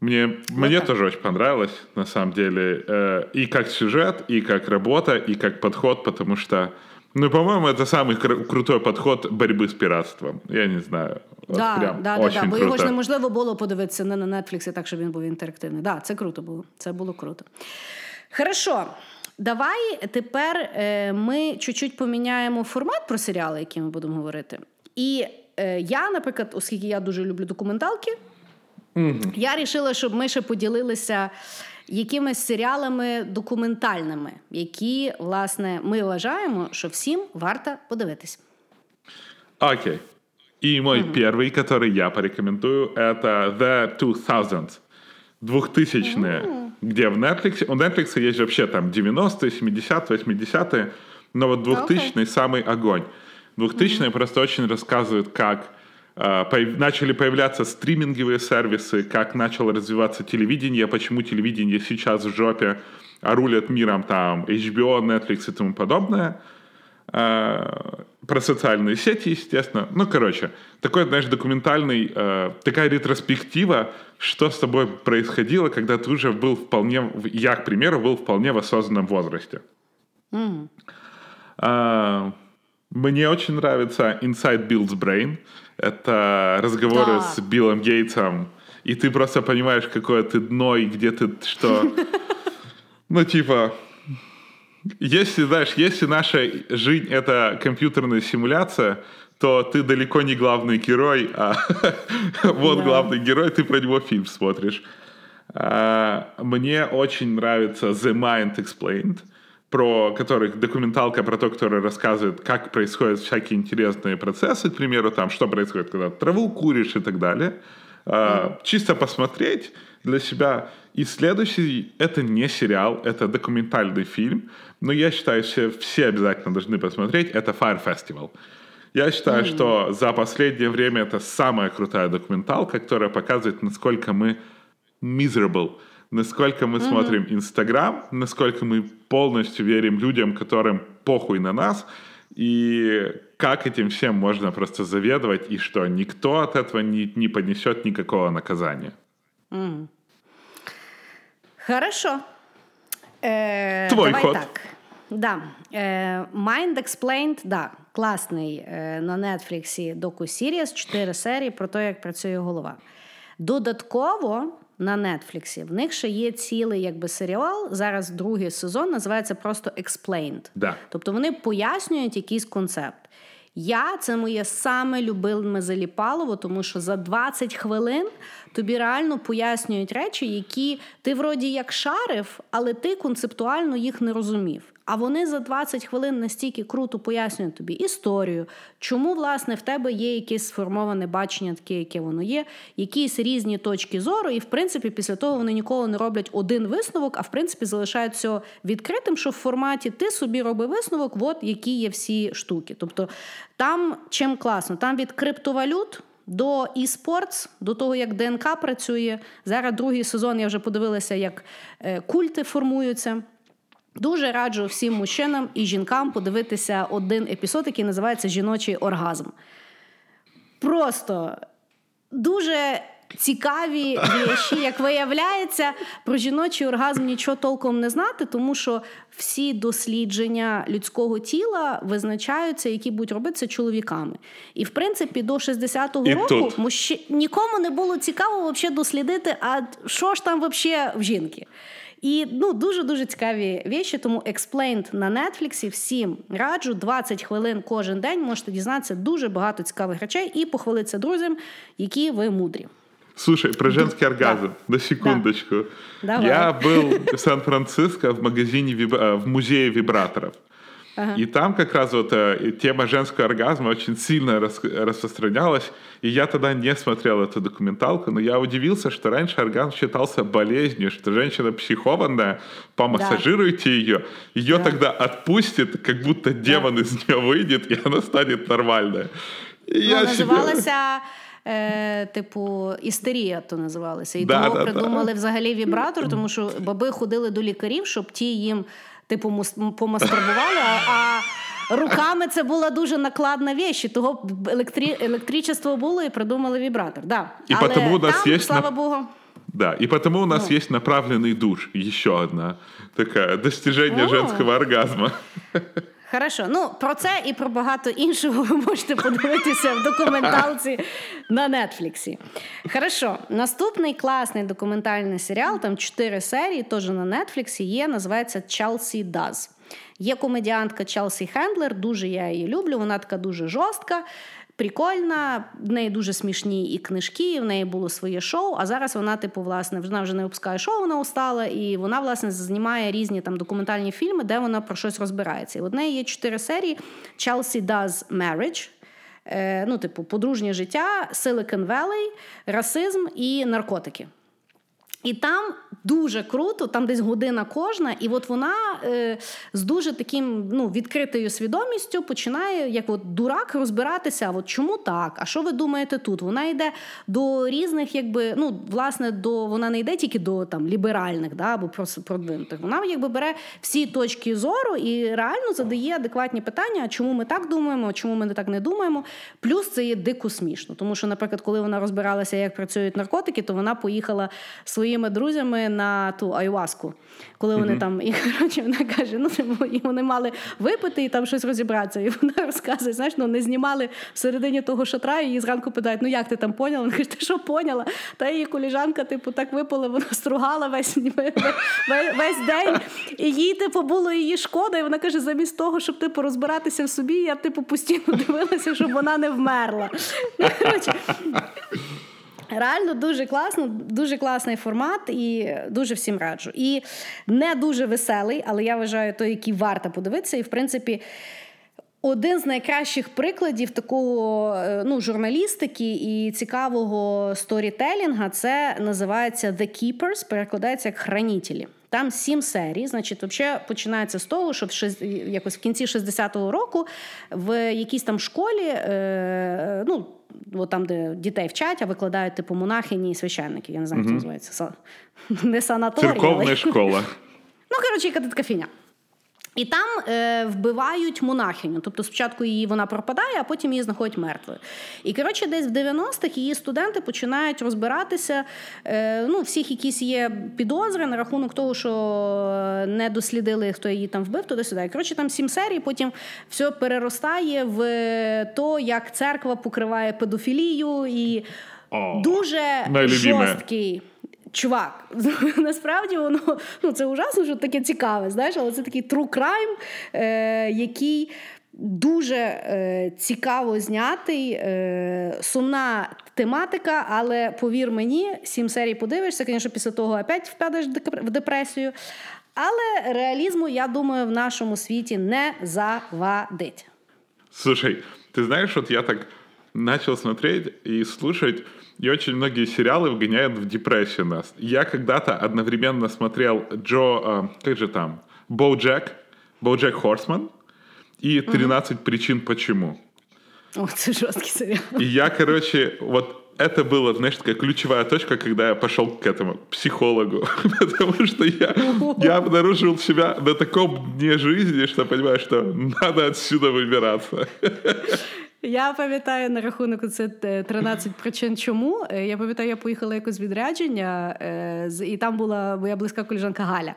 Мне, вот мне так. тоже очень понравилось, на самом деле, э, и как сюжет, и как работа, и как подход, потому что, ну, по-моему, это самый кру- крутой подход борьбы з пиратством. Я не знаю. Да, прям да, очень да, бо його ж неможливо було подивитися не на Netflix, так, щоб він був інтерактивний. Да, це круто було. Це було круто. Хорошо. Давай тепер е, ми чуть-чуть поміняємо формат про серіали, які ми будемо говорити. І е, я, наприклад, оскільки я дуже люблю документалки. Mm-hmm. Я вирішила, щоб ми ще поділилися якимись серіалами документальними, які, власне, ми вважаємо, що всім варто подивитись. Окей. Okay. И мой mm-hmm. первый, который я порекомендую, это The 2000s. Двухтысячные, mm-hmm. где в Netflix... У Netflix есть вообще там 90-е, 70-е, 80-е, но вот 2000-й okay. самый огонь. 2000-е mm-hmm. просто очень рассказывают, как А, начали появляться стриминговые сервисы, как начало развиваться телевидение, почему телевидение сейчас в жопе, а рулят миром там HBO, Netflix и тому подобное. А, про социальные сети, естественно. Ну, короче, такой, знаешь, документальный, а, такая ретроспектива, что с тобой происходило, когда ты уже был вполне, я, к примеру, был вполне в осознанном возрасте. Mm. Мне очень нравится Inside Bill's Brain. Это разговоры да. с Биллом Гейтсом. И ты просто понимаешь, какое ты дно и где ты что. Ну, типа, если, знаешь, если наша жизнь — это компьютерная симуляция, то ты далеко не главный герой, а вот главный герой, ты про него фильм смотришь. А, мне очень нравится The Mind Explained про которых документалка про то, которая рассказывает, как происходят всякие интересные процессы, к примеру, там, что происходит, когда траву куришь и так далее. Mm. Чисто посмотреть для себя. И следующий, это не сериал, это документальный фильм, но я считаю, все, все обязательно должны посмотреть, это Fire Festival. Я считаю, mm. что за последнее время это самая крутая документалка, которая показывает, насколько мы miserable, насколько мы mm-hmm. смотрим Инстаграм, насколько мы полностью верим людям, которым похуй на нас, и как этим всем можно просто заведовать, и что никто от этого не, не понесет никакого наказания. Mm. Хорошо. Э, Твой ход. Так. Да. Е, Mind Explained, да, класний е, на Нетфліксі доку-сіріс, 4 серії про те, як працює голова. Додатково на Нетфліксі в них ще є цілий якби серіал. Зараз другий сезон називається просто Explained. Да. Тобто вони пояснюють якийсь концепт. Я це моє саме любиме заліпалово, тому що за 20 хвилин тобі реально пояснюють речі, які ти вроді як шарив, але ти концептуально їх не розумів. А вони за 20 хвилин настільки круто пояснюють тобі історію, чому власне в тебе є якесь сформоване бачення, таке, яке воно є, якісь різні точки зору, і в принципі після того вони ніколи не роблять один висновок, а в принципі залишають все відкритим, що в форматі ти собі роби висновок, от які є всі штуки. Тобто там чим класно, там від криптовалют. До e-sports, до того, як ДНК працює. Зараз другий сезон я вже подивилася, як е, культи формуються. Дуже раджу всім мужчинам і жінкам подивитися один епізод, який називається Жіночий оргазм. Просто дуже цікаві віші, як виявляється, про жіночий оргазм нічого толком не знати, тому що всі дослідження людського тіла визначаються, які будуть робитися чоловіками. І в принципі, до 60-го І року тут. мужчи... нікому не було цікаво вообще дослідити, а що ж там вообще в жінки. І ну дуже дуже цікаві віші. Тому Explained на Нетфліксі всім раджу 20 хвилин кожен день. Можете дізнатися дуже багато цікавих речей і похвалитися друзям, які ви мудрі. Слушай, про женский оргазм, на секундочку. Давай. Я был в Сан-Франциско в магазине, э, в музее вибраторов. И там как раз вот э, тема женского оргазма очень сильно рас- распространялась. И я тогда не смотрел эту документалку, но я удивился, что раньше оргазм считался болезнью, что женщина психованная, помассажируйте ее, ее Да. тогда отпустит, как будто демон из нее выйдет, и она станет нормальная. И Ну, я себе- називалася. Е, типу, істерія то називалося. І Да, тому да, да. придумали взагалі вібратор, тому що баби ходили до лікарів, щоб ті їм типу мус- помастурбували. А, руками це була дуже накладна віч, і того електрі... електричество було і придумали вібратор. Да. І Але потому у нас там, є слава на- Богу. Да, и потому у нас Ну. есть направленный душ, еще одна такая достижение О. женского оргазма. Хорошо, ну про це і про багато іншого ви можете подивитися в документалці на Нетфліксі. Хорошо, наступний класний документальний серіал, там чотири серії, теж на Нетфліксі є, називається Chelsea Does. Є комедіантка Челсі Хендлер, дуже я її люблю, вона така дуже жорстка. Прикольна, в неї дуже смішні і книжки, в неї було своє шоу. А зараз вона, типу, власне, вона вже не випускає шоу, вона устала, і вона, власне, знімає різні там документальні фільми, де вона про щось розбирається. І в неї є чотири серії: Chelsea Does Marriage. е, Ну, типу, подружнє життя, Silicon Valley, расизм і наркотики. І там дуже круто, там десь година кожна, і от вона е, з дуже таким ну, відкритою свідомістю починає, як от дурак, розбиратися, от чому так? А що ви думаєте тут? Вона йде до різних, якби, ну, власне, до вона не йде тільки до там ліберальних, да, або продвинутих. Вона якби бере всі точки зору і реально задає адекватні питання, чому ми так думаємо, чому ми не так не думаємо. Плюс це є дико смішно. Тому що, наприклад, коли вона розбиралася, як працюють наркотики, то вона поїхала своїми друзями на ту айваску. Коли вони там, і коротше, вона каже, ну типу, і вони мали випити і там щось розібратися. І вона розказує, знаєш, ну не знімали всередині того шатра, і її зранку питають, ну як ти там поняла? Вона каже, ти що поняла? Та її коліжанка, типу, так випила, вона стругала весь, весь, весь день. І їй, типу, було її шкода. І вона каже, замість того, щоб типу розбиратися в собі, я типу постійно дивилася, щоб вона не вмерла. Реально дуже класно, дуже класний формат і дуже всім раджу. І не дуже веселий, але я вважаю той, який варто подивитися. І в принципі. Один з найкращих прикладів такого е, ну, журналістики і цікавого сторітелінга це називається The Keepers, перекладається як хранителі. Там сім серій. Значить, взагалі починається з того, що в шест... якось в кінці 60-го року в якійсь там школі, е... ну от там, де дітей вчать, а викладають типу монахині і священники. Я не знаю, як це називається. Не санаторій. Церковна але... школа. Ну, коротше, яка така фіня. І там е, вбивають монахиню. Тобто спочатку її вона пропадає, а потім її знаходять мертвою. І коротше, десь в 90-х її студенти починають розбиратися. Е, ну, всіх якісь є підозри на рахунок того, що не дослідили, хто її там вбив, туди сюди. Коротше, там сім серій, потім все переростає в то, як церква покриває педофілію і О, дуже найлюбіме. жорсткий. Чувак, насправді воно ну це ужасно, що таке цікаве, знаєш, але це такий true crime, е, який дуже е, цікаво знятий, е, сумна тематика, але повір мені, сім серій подивишся, звісно, після того опять впадеш в депресію. Але реалізму, я думаю, в нашому світі не завадить. Слушай, ты знаешь, вот я так начал смотреть и слушать, и очень многие сериалы вгоняют в депрессию нас. Я когда-то одновременно смотрел Джо, а, как же там, Боуджек, Боуджек Хорсман и 13 причин почему. О, це жорсткий серіал. И я, короче, вот это была, знаешь, такая ключевая точка, когда я пошел к этому к психологу, потому что я, я обнаружил себя на таком дне жизни, что понимаю, что надо отсюда выбираться. Я пам'ятаю на рахунок це 13 причин чому. Е, Я пам'ятаю, я поїхала якось відрядження, е, і там була моя близька коліжанка Галя.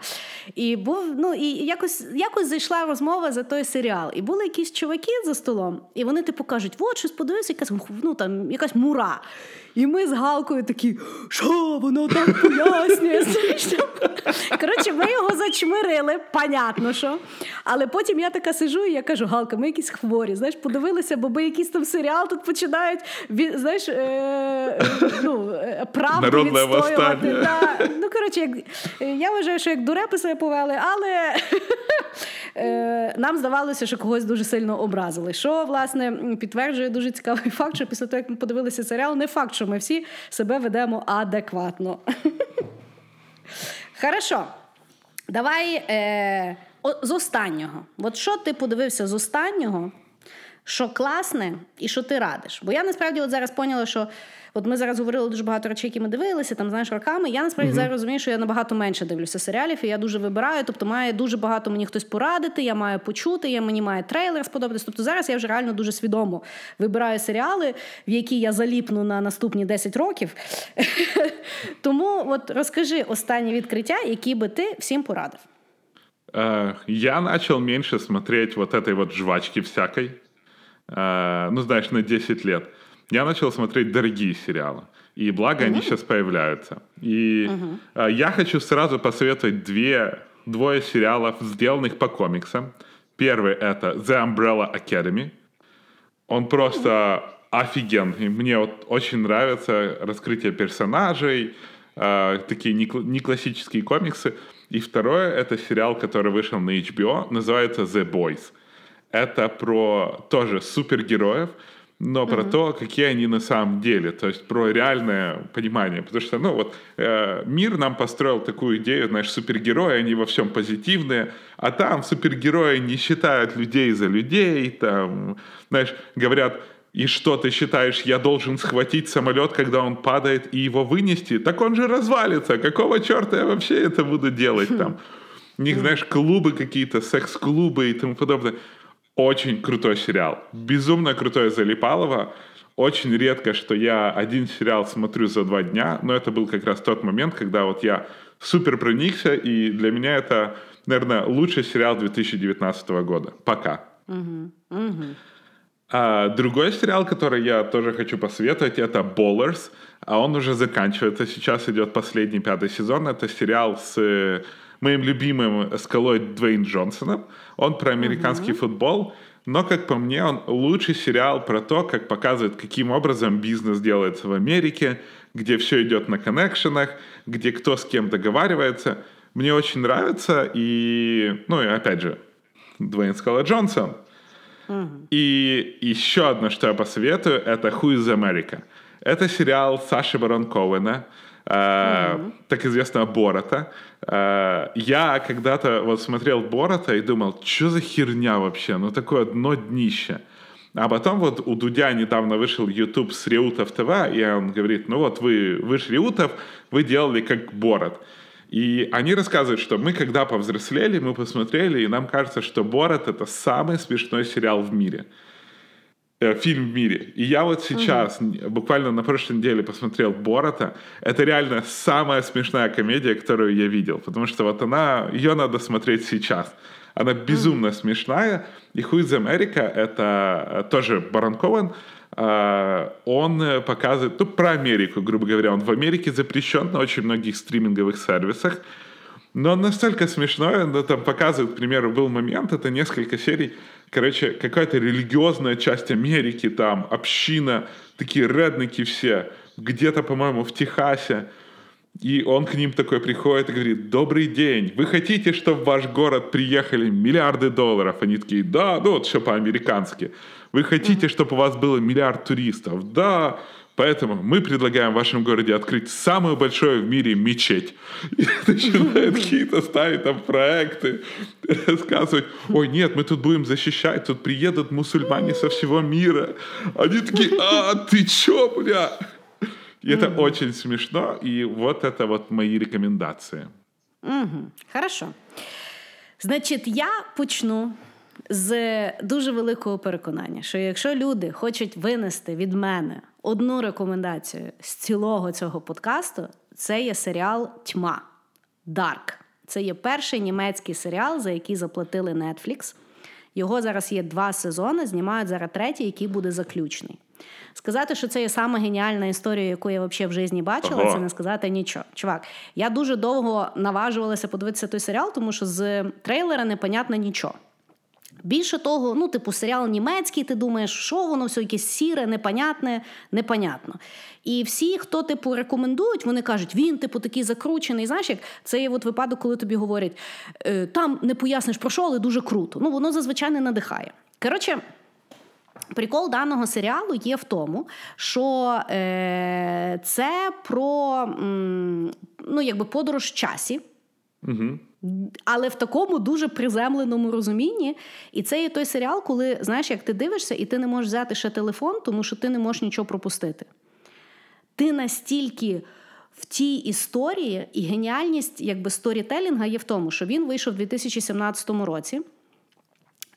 І був, ну і якось, якось зайшла розмова за той серіал. І були якісь чуваки за столом, і вони типу кажуть: от щось подивився, якась ну там якась мура. І ми з Галкою такі, що воно так пояснює. Коротше, ми його зачмирили, понятно що. Але потім я така сижу, і я кажу, Галка, ми якісь хворі. Знаєш, подивилися, бо ми якийсь там серіал тут починають знаєш, е, ну, е, правду Народне відстоювати. Да. Ну, коротше, як, я вважаю, що як дурепи себе повели, але е, нам здавалося, що когось дуже сильно образили. Що, власне, підтверджує дуже цікавий факт, що після того, як ми подивилися серіал, не факт, що ми всі себе ведемо адекватно. Хорошо. Давай е, з останнього. От що ти подивився з останнього, що класне і що ти радиш? Бо я насправді от зараз поняла, що от ми зараз говорили дуже багато речей, які ми дивилися, там знаєш роками. Я насправді зараз розумію, що я набагато менше дивлюся серіалів, і я дуже вибираю. Тобто має дуже багато мені хтось порадити, я маю почути, я мені має трейлер сподобатись. Тобто зараз я вже реально дуже свідомо вибираю серіали, в які я заліпну на наступні 10 років. Тому от розкажи останні відкриття, які би ти всім порадив. Э, Я начал меньше смотреть вот этой вот жвачки всякой. Э, Ну, знаешь, на 10 лет. Я начал смотреть дорогие сериалы. И благо они сейчас появляются. И э, я хочу сразу посоветовать две, двое сериалов, сделанных по комиксам. Первый это The Umbrella Academy. Он просто офигенный. Мне вот очень нравится раскрытие персонажей, э, такие не, не классические комиксы. И второе это сериал, который вышел на HBO, называется The Boys. Это про тоже супергероев, но про то, какие они на самом деле, то есть про реальное понимание. Потому что, ну вот, э, мир нам построил такую идею, знаешь, супергерои, они во всем позитивные, а там супергерои не считают людей за людей, там, знаешь, говорят, и что ты считаешь, я должен схватить самолет, когда он падает, и его вынести? Так он же развалится. Какого черта я вообще это буду делать там? У них, знаешь, клубы какие-то, секс-клубы и тому подобное. Очень крутой сериал. Безумно крутой Залипалова. Очень редко, что я один сериал смотрю за два дня, но это был как раз тот момент, когда вот я супер проникся, и для меня это, наверное, лучший сериал 2019 года. Пока. А, другой сериал, который я тоже хочу посоветовать, это Ballers. А он уже заканчивается. Сейчас идет последний пятый сезон. Это сериал с моим любимым скалой Двейн Джонсоном. Он про американский футбол. Но, как по мне, он лучший сериал про то, как показывает, каким образом бизнес делается в Америке, где все идет на коннекшенах, где кто с кем договаривается. Мне очень нравится. И, ну и опять же, Двейн Скала Джонсон. И еще одно, что я посоветую, это Who is America. Это сериал Саши Барон Коуэна, э, так известного Борота. Э, я когда-то вот смотрел Борота и думал, что за херня вообще, ну такое дно днище. А потом вот у Дудя недавно вышел YouTube с Реутов ТВ, и он говорит, ну вот вы, вы ж Реутов, вы делали как Борот. И они рассказывают, что мы, когда повзрослели, мы посмотрели, и нам кажется, что «Борат» — это самый смешной сериал в мире. Фильм в мире. И я вот сейчас, угу. буквально на прошлой неделе посмотрел «Борота». Это реально самая смешная комедия, которую я видел. Потому что вот она, ее надо смотреть сейчас. Она безумно угу. смешная. И «Who Америка» — это э, тоже Баранкован, Uh, он показывает, ну, про Америку, грубо говоря. Он в Америке запрещен на очень многих стриминговых сервисах. Но он настолько смешной, он там показывает, к примеру, был момент, это несколько серий, короче, какая-то религиозная часть Америки, там, община, такие редники все, где-то, по-моему, в Техасе. И он к ним такой приходит и говорит, добрый день, вы хотите, чтобы в ваш город приехали миллиарды долларов? Они такие, да, ну вот все по-американски. Вы хотите, чтобы у вас было миллиард туристов? Да. Поэтому мы предлагаем в вашем городе открыть самую большую в мире мечеть. И начинают какие-то ставить там проекты, рассказывать, ой, нет, мы тут будем защищать, тут приедут мусульмане со всего мира. Они такие, а, ты чё, бля? И это mm-hmm. очень смешно, и вот это вот мои рекомендации. Угу. Хорошо. Значить, я почну з дуже великого переконання, що якщо люди хочуть винести від мене одну рекомендацію з цілого цього подкасту, це є серіал Тьма Dark. Це є перший німецький серіал, за який заплатили Netflix. Його зараз є два сезони, знімають зараз третій, який буде заключний. Сказати, що це є саме геніальна історія, яку я взагалі в житті бачила, ага. це не сказати нічого. Чувак, я дуже довго наважувалася подивитися той серіал, тому що з трейлера непонятно нічого. Більше того, ну, типу, серіал німецький, ти думаєш, що воно все якесь сіре, непонятне, непонятно. І всі, хто типу рекомендують, вони кажуть, він, типу, такий закручений. Знаєш, як це є от випадок, коли тобі говорять, «Е, там не поясниш про що, але дуже круто. Ну, воно зазвичай не надихає. Коротше. Прикол даного серіалу є в тому, що е, це про м, ну, якби подорож в часі. Угу. Але в такому дуже приземленому розумінні. І це є той серіал, коли знаєш, як ти дивишся, і ти не можеш взяти ще телефон, тому що ти не можеш нічого пропустити. Ти настільки в тій історії, і геніальність якби сторітелінга є в тому, що він вийшов у 2017 році.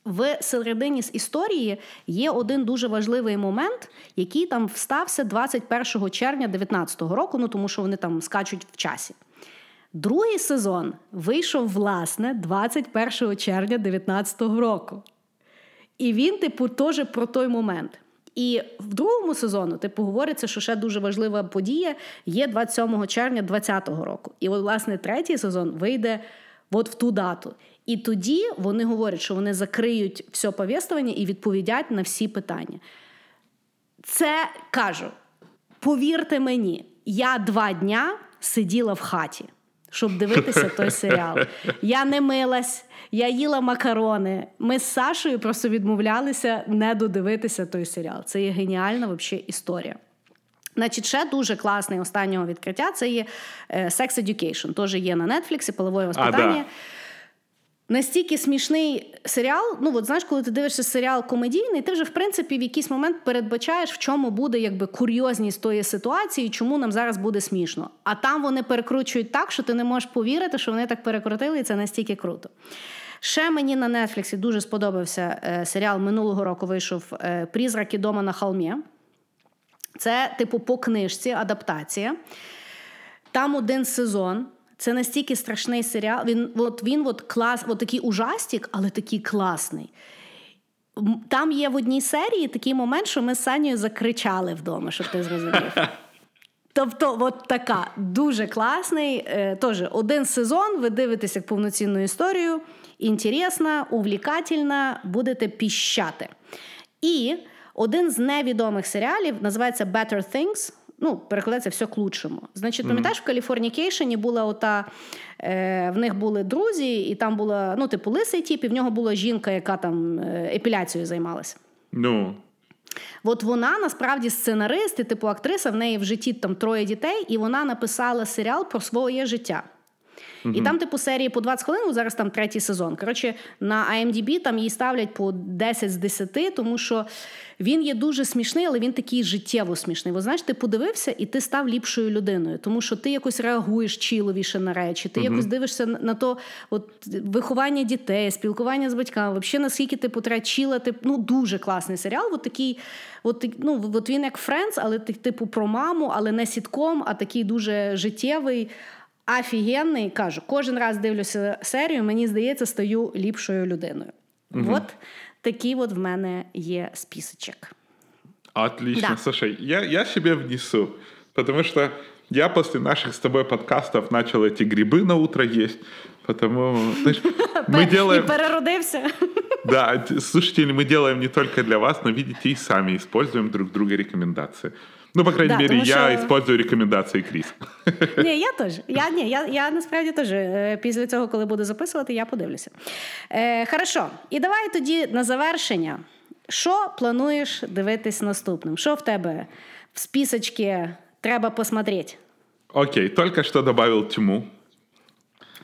В середині з історії є один дуже важливий момент, який там встався 21 червня 2019 року, ну тому що вони там скачуть в часі. Другий сезон вийшов, власне, 21 червня 2019 року. І він, типу, теж про той момент. І в другому сезону, типу, говориться, що ще дуже важлива подія є 27 червня 2020 року. І, от, власне, третій сезон вийде от в ту дату. І тоді вони говорять, що вони закриють все повістування і відповідять на всі питання. Це кажу, повірте мені, я два дня сиділа в хаті щоб дивитися той серіал. Я не милась, я їла макарони. Ми з Сашою просто відмовлялися не додивитися той серіал. Це є геніальна взагалі історія. Значить, ще дуже класне останнього відкриття це є е, Sex Education. Теж є на Нетфліксі, полової воспитання. А, да. Настільки смішний серіал. Ну, от знаєш, коли ти дивишся серіал комедійний, ти вже в принципі в якийсь момент передбачаєш, в чому буде якби курйозність тої ситуації, чому нам зараз буде смішно. А там вони перекручують так, що ти не можеш повірити, що вони так перекрутили, і це настільки круто. Ще мені на Нетфліксі дуже сподобався е, серіал минулого року. Вийшов е, Прізраки дома на холмі. Це, типу, по книжці адаптація. Там один сезон. Це настільки страшний серіал. Він от він от клас, от такий ужастик, але такий класний. Там є в одній серії такий момент, що ми з Санєю закричали вдома, щоб ти зрозумів. Тобто, от така дуже класний. Е, Тож, один сезон, ви дивитесь як повноцінну історію. Інтересна, увлікательна, будете піщати. І один з невідомих серіалів називається Better Things ну, перекладається все к лучшому. Значить, пам'ятаєш, в Каліфорнікейшені була ота, е, в них були друзі, і там була, ну, типу, лисий тіп, і в нього була жінка, яка там е, епіляцією займалася. Ну. От вона насправді сценарист і типу актриса, в неї в житті там троє дітей, і вона написала серіал про своє життя. І там, типу, серії по 20 хвилин, зараз там третій сезон. Коротше, на IMDb там її ставлять по 10 з 10, тому що він є дуже смішний, але він такий життєво смішний. Бо знаєш, ти подивився і ти став ліпшою людиною, тому що ти якось реагуєш чіловіше на речі, ти uh якось дивишся на то, от виховання дітей, спілкування з батьками. Взагалі, наскільки типу, треба чілити. Ну, дуже класний серіал. От такий, от, ну, от він як Френдс, але типу про маму, але не сітком, а такий дуже життєвий. Офігенний, кажу, кожен раз дивлюся серію, мені здається, стаю ліпшою людиною. Угу. От такий от в мене є списочек. Отлично. Да. Слушай, я, я себе внесу, потому что я после наших с тобой подкастов начал эти грибы на утро есть, потому, знаешь, мы делаем... И переродился. Да, слушатели, мы делаем не только для вас, но, видите, и сами используем друг друга рекомендации. Ну, по крайней да, мере, я що... использую рекомендації Кріс. Ні, я теж. Я ні, я, я насправді теж е, після цього, коли буду записувати, я подивлюся. Е, Хорошо. І давай тоді на завершення. Що плануєш дивитись наступним? Що в тебе в списочці треба посмотрети? Окей, только что добавил тьму.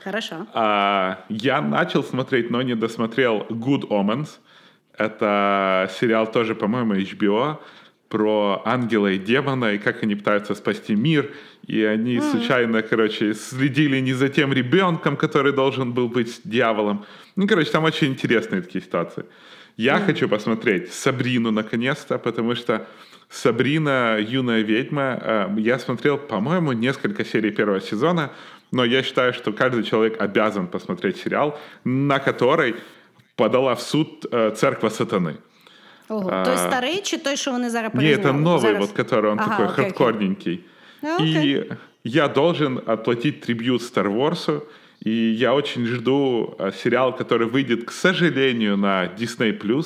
Хорошо. А, я начал смотреть, но не досмотрел Good Omens. Это сериал тоже, по-моему, HBO про ангела и демона, и как они пытаются спасти мир. И они mm. случайно, короче, следили не за тем ребенком, который должен был быть дьяволом. Ну, короче, там очень интересные такие ситуации. Я mm. хочу посмотреть Сабрину наконец-то, потому что Сабрина, юная ведьма, э, я смотрел, по-моему, несколько серий первого сезона, но я считаю, что каждый человек обязан посмотреть сериал, на который подала в суд э, церковь сатаны. Ого. А, той старый, чи той, что вони зараз Нет, это новый, зараз... вот, который он ага, такой окей, хардкорненький. Окей. И я должен отплатить трибют Star Wars, и я очень жду э, сериал, который выйдет, к сожалению, на Disney+.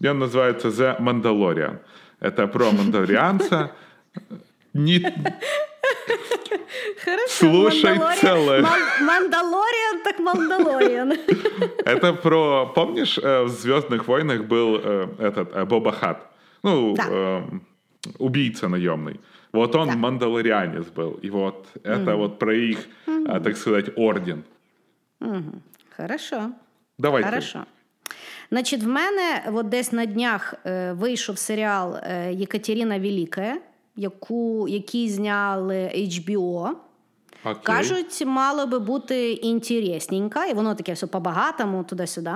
И он называется The Mandalorian. Это про мандалорианца. Не... Хорошо, Слушай целое. Мандалориан так Мандалориан. Это про... Помнишь, э, в «Звездных войнах» был э, этот э, Боба Хат? Ну, да. убийца наемный. Вот он да. мандалорианец был. И вот это вот про их, так сказать, орден. Хорошо. Давай Хорошо. Значить, в мене от десь на днях вийшов серіал Єкатерина Велика яку, який зняли HBO. Okay. Кажуть, мало би бути інтересненька, і воно таке все по-багатому, туди-сюди.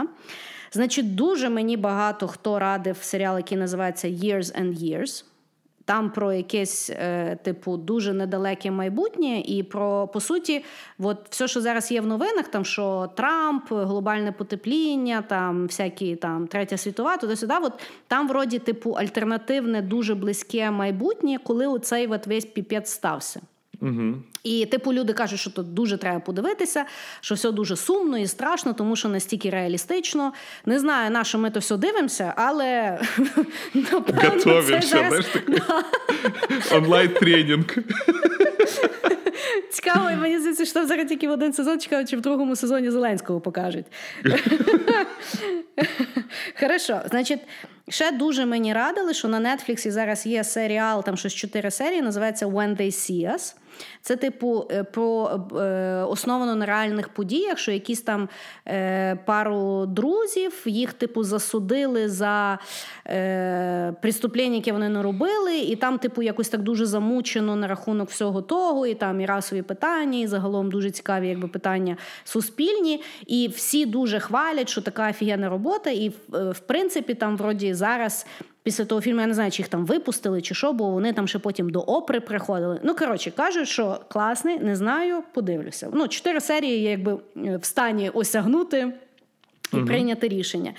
Значить, дуже мені багато хто радив серіал, який називається Years and Years. Там про якесь, е, типу, дуже недалеке майбутнє, і про по суті, от все, що зараз є в новинах, там що Трамп, глобальне потепління, там всякі там третя світова, туди-сюди. От там, вроді, типу, альтернативне, дуже близьке майбутнє, коли оцей от весь піпець стався. Угу. І, типу, люди кажуть, що тут дуже треба подивитися, що все дуже сумно і страшно, тому що настільки реалістично. Не знаю, на що ми то все дивимося, але Готовимося, знаєш, такий онлайн-тренінг. Цікаво, і мені здається, що зараз тільки в один сезон цікаво, чи в другому сезоні Зеленського покажуть. Хорошо, значить, ще дуже мені радили, що на Нетфліксі зараз є серіал, там щось чотири серії, називається When They See Us. Це, типу, е, про е, основано на реальних подіях, що якісь там е, пару друзів їх, типу, засудили за е, преступлення, яке вони не робили, і там, типу, якось так дуже замучено на рахунок всього того, і там і расові питання, і загалом дуже цікаві якби, питання суспільні. І всі дуже хвалять, що така офігенна робота. І в, в принципі, там вроді зараз після того фільму я не знаю, чи їх там випустили, чи що, бо вони там ще потім до опри приходили. Ну, коротше, кажуть, що класний, не знаю, подивлюся. Ну, чотири серії я якби е, в стані осягнути. І uh прийняти рішення.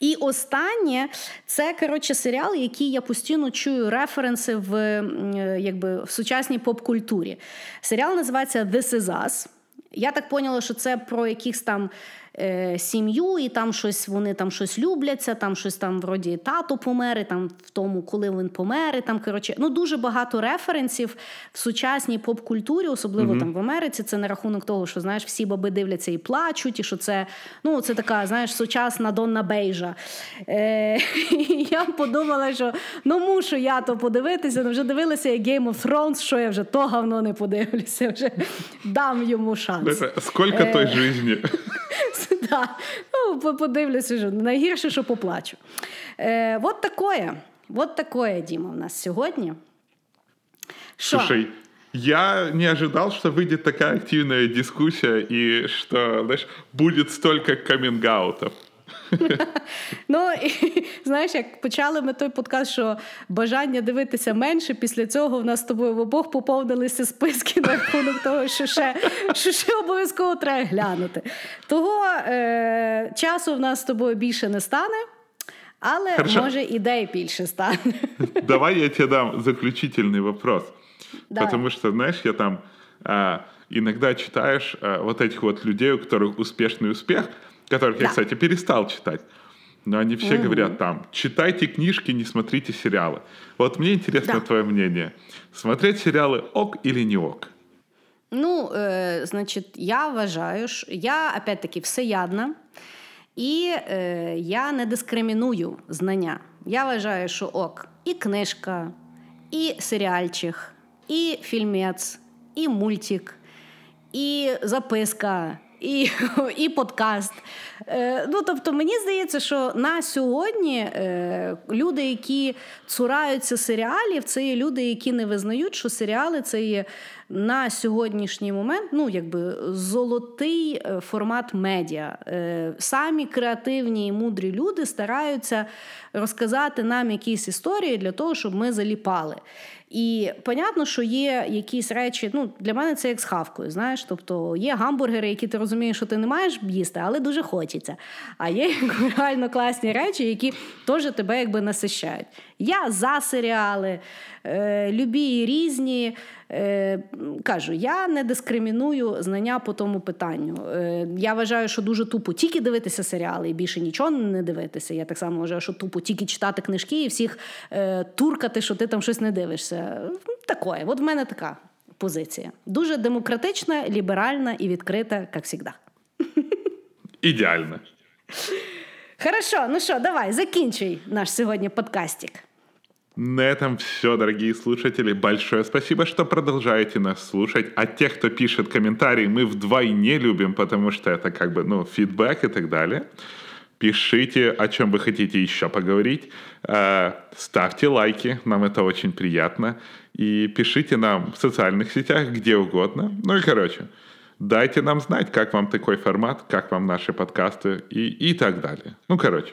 І останнє це коротше серіал, який я постійно чую референси в е, якби, в сучасній поп-культурі. Серіал називається This Is Us. Я так поняла, що це про якихось там е, сім'ю, і там щось вони там щось любляться, там щось там вроді тато помер, і там в тому, коли він помер. і Там коротше, ну дуже багато референсів в сучасній поп-культурі, особливо mm-hmm. там в Америці. Це на рахунок того, що знаєш, всі баби дивляться і плачуть, і що це ну це така, знаєш, сучасна Донна Бейжа. Е, Я подумала, що ну мушу я то подивитися. Ну вже дивилася як Game of Thrones, що я вже то говно не подивлюся. Вже дам йому шанс. Скільки той е, житті? Да. Ну, подивлюся, що найгірше, що поплачу. Е, От такое. Вот такое, Діма, у нас сьогодні. Шо? Слушай, я не ожидал, что выйдет такая активная дискуссия и что, знаешь, будет столько каминг-аутов. Ну, і, знаєш, як почали ми той подкаст, що бажання дивитися менше, після цього в нас з тобою в обох поповнилися списки на рахунок того, що ще що ще обов'язково треба глянути. Того е, часу в нас з тобою більше не стане. Але Хорошо. може ідей більше стане. Давай я тебе дам заключительный вопрос. Давай. Потому что, знаешь, я там а, иногда читаешь а, вот этих вот людей, у которых успешный успех, которых да. я, кстати, перестал читать. Но они все угу. говорят там, читайте книжки, не смотрите сериалы. Вот мне интересно да. твое мнение. Смотреть сериалы ок или не ок? Ну, е, значить, я вважаю, що я опять-таки всеядна, і е, я не дискриміную знання. Я вважаю, що ок, і книжка, і серіальчик, і фільмець, і мультик, і записка і і подкаст. Е, Ну, Тобто, мені здається, що на сьогодні е, люди, які цураються серіалів, це є люди, які не визнають, що серіали це є на сьогоднішній момент ну, якби золотий е, формат медіа. Самі креативні і мудрі люди стараються розказати нам якісь історії для того, щоб ми заліпали. І понятно, що є якісь речі. Ну для мене це як з хавкою. Знаєш, тобто є гамбургери, які ти розумієш, що ти не маєш їсти, але дуже хочеться. А є реально класні речі, які теж тебе якби насищають. Я за серіали, е, любі різні. Е, Кажу, я не дискриміную знання по тому питанню. Е, Я вважаю, що дуже тупо тільки дивитися серіали і більше нічого не дивитися. Я так само вважаю, що тупо тільки читати книжки і всіх е, туркати, що ти там щось не дивишся. Такое. От в мене така позиція. Дуже демократична, ліберальна і відкрита, як завжди. Ідеально. Хорошо, ну що, давай, закінчуй наш сьогодні подкастик. На этом все, дорогие слушатели. Большое спасибо, что продолжаете нас слушать. А тех, кто пишет комментарии, мы вдвойне любим, потому что это как бы, ну, фидбэк и так далее. Пишите, о чем вы хотите еще поговорить. Э, ставьте лайки, нам это очень приятно. И пишите нам в социальных сетях, где угодно. Ну и, короче, дайте нам знать, как вам такой формат, как вам наши подкасты и, и так далее. Ну, короче.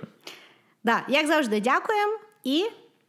Да, як завжди, дякуємо і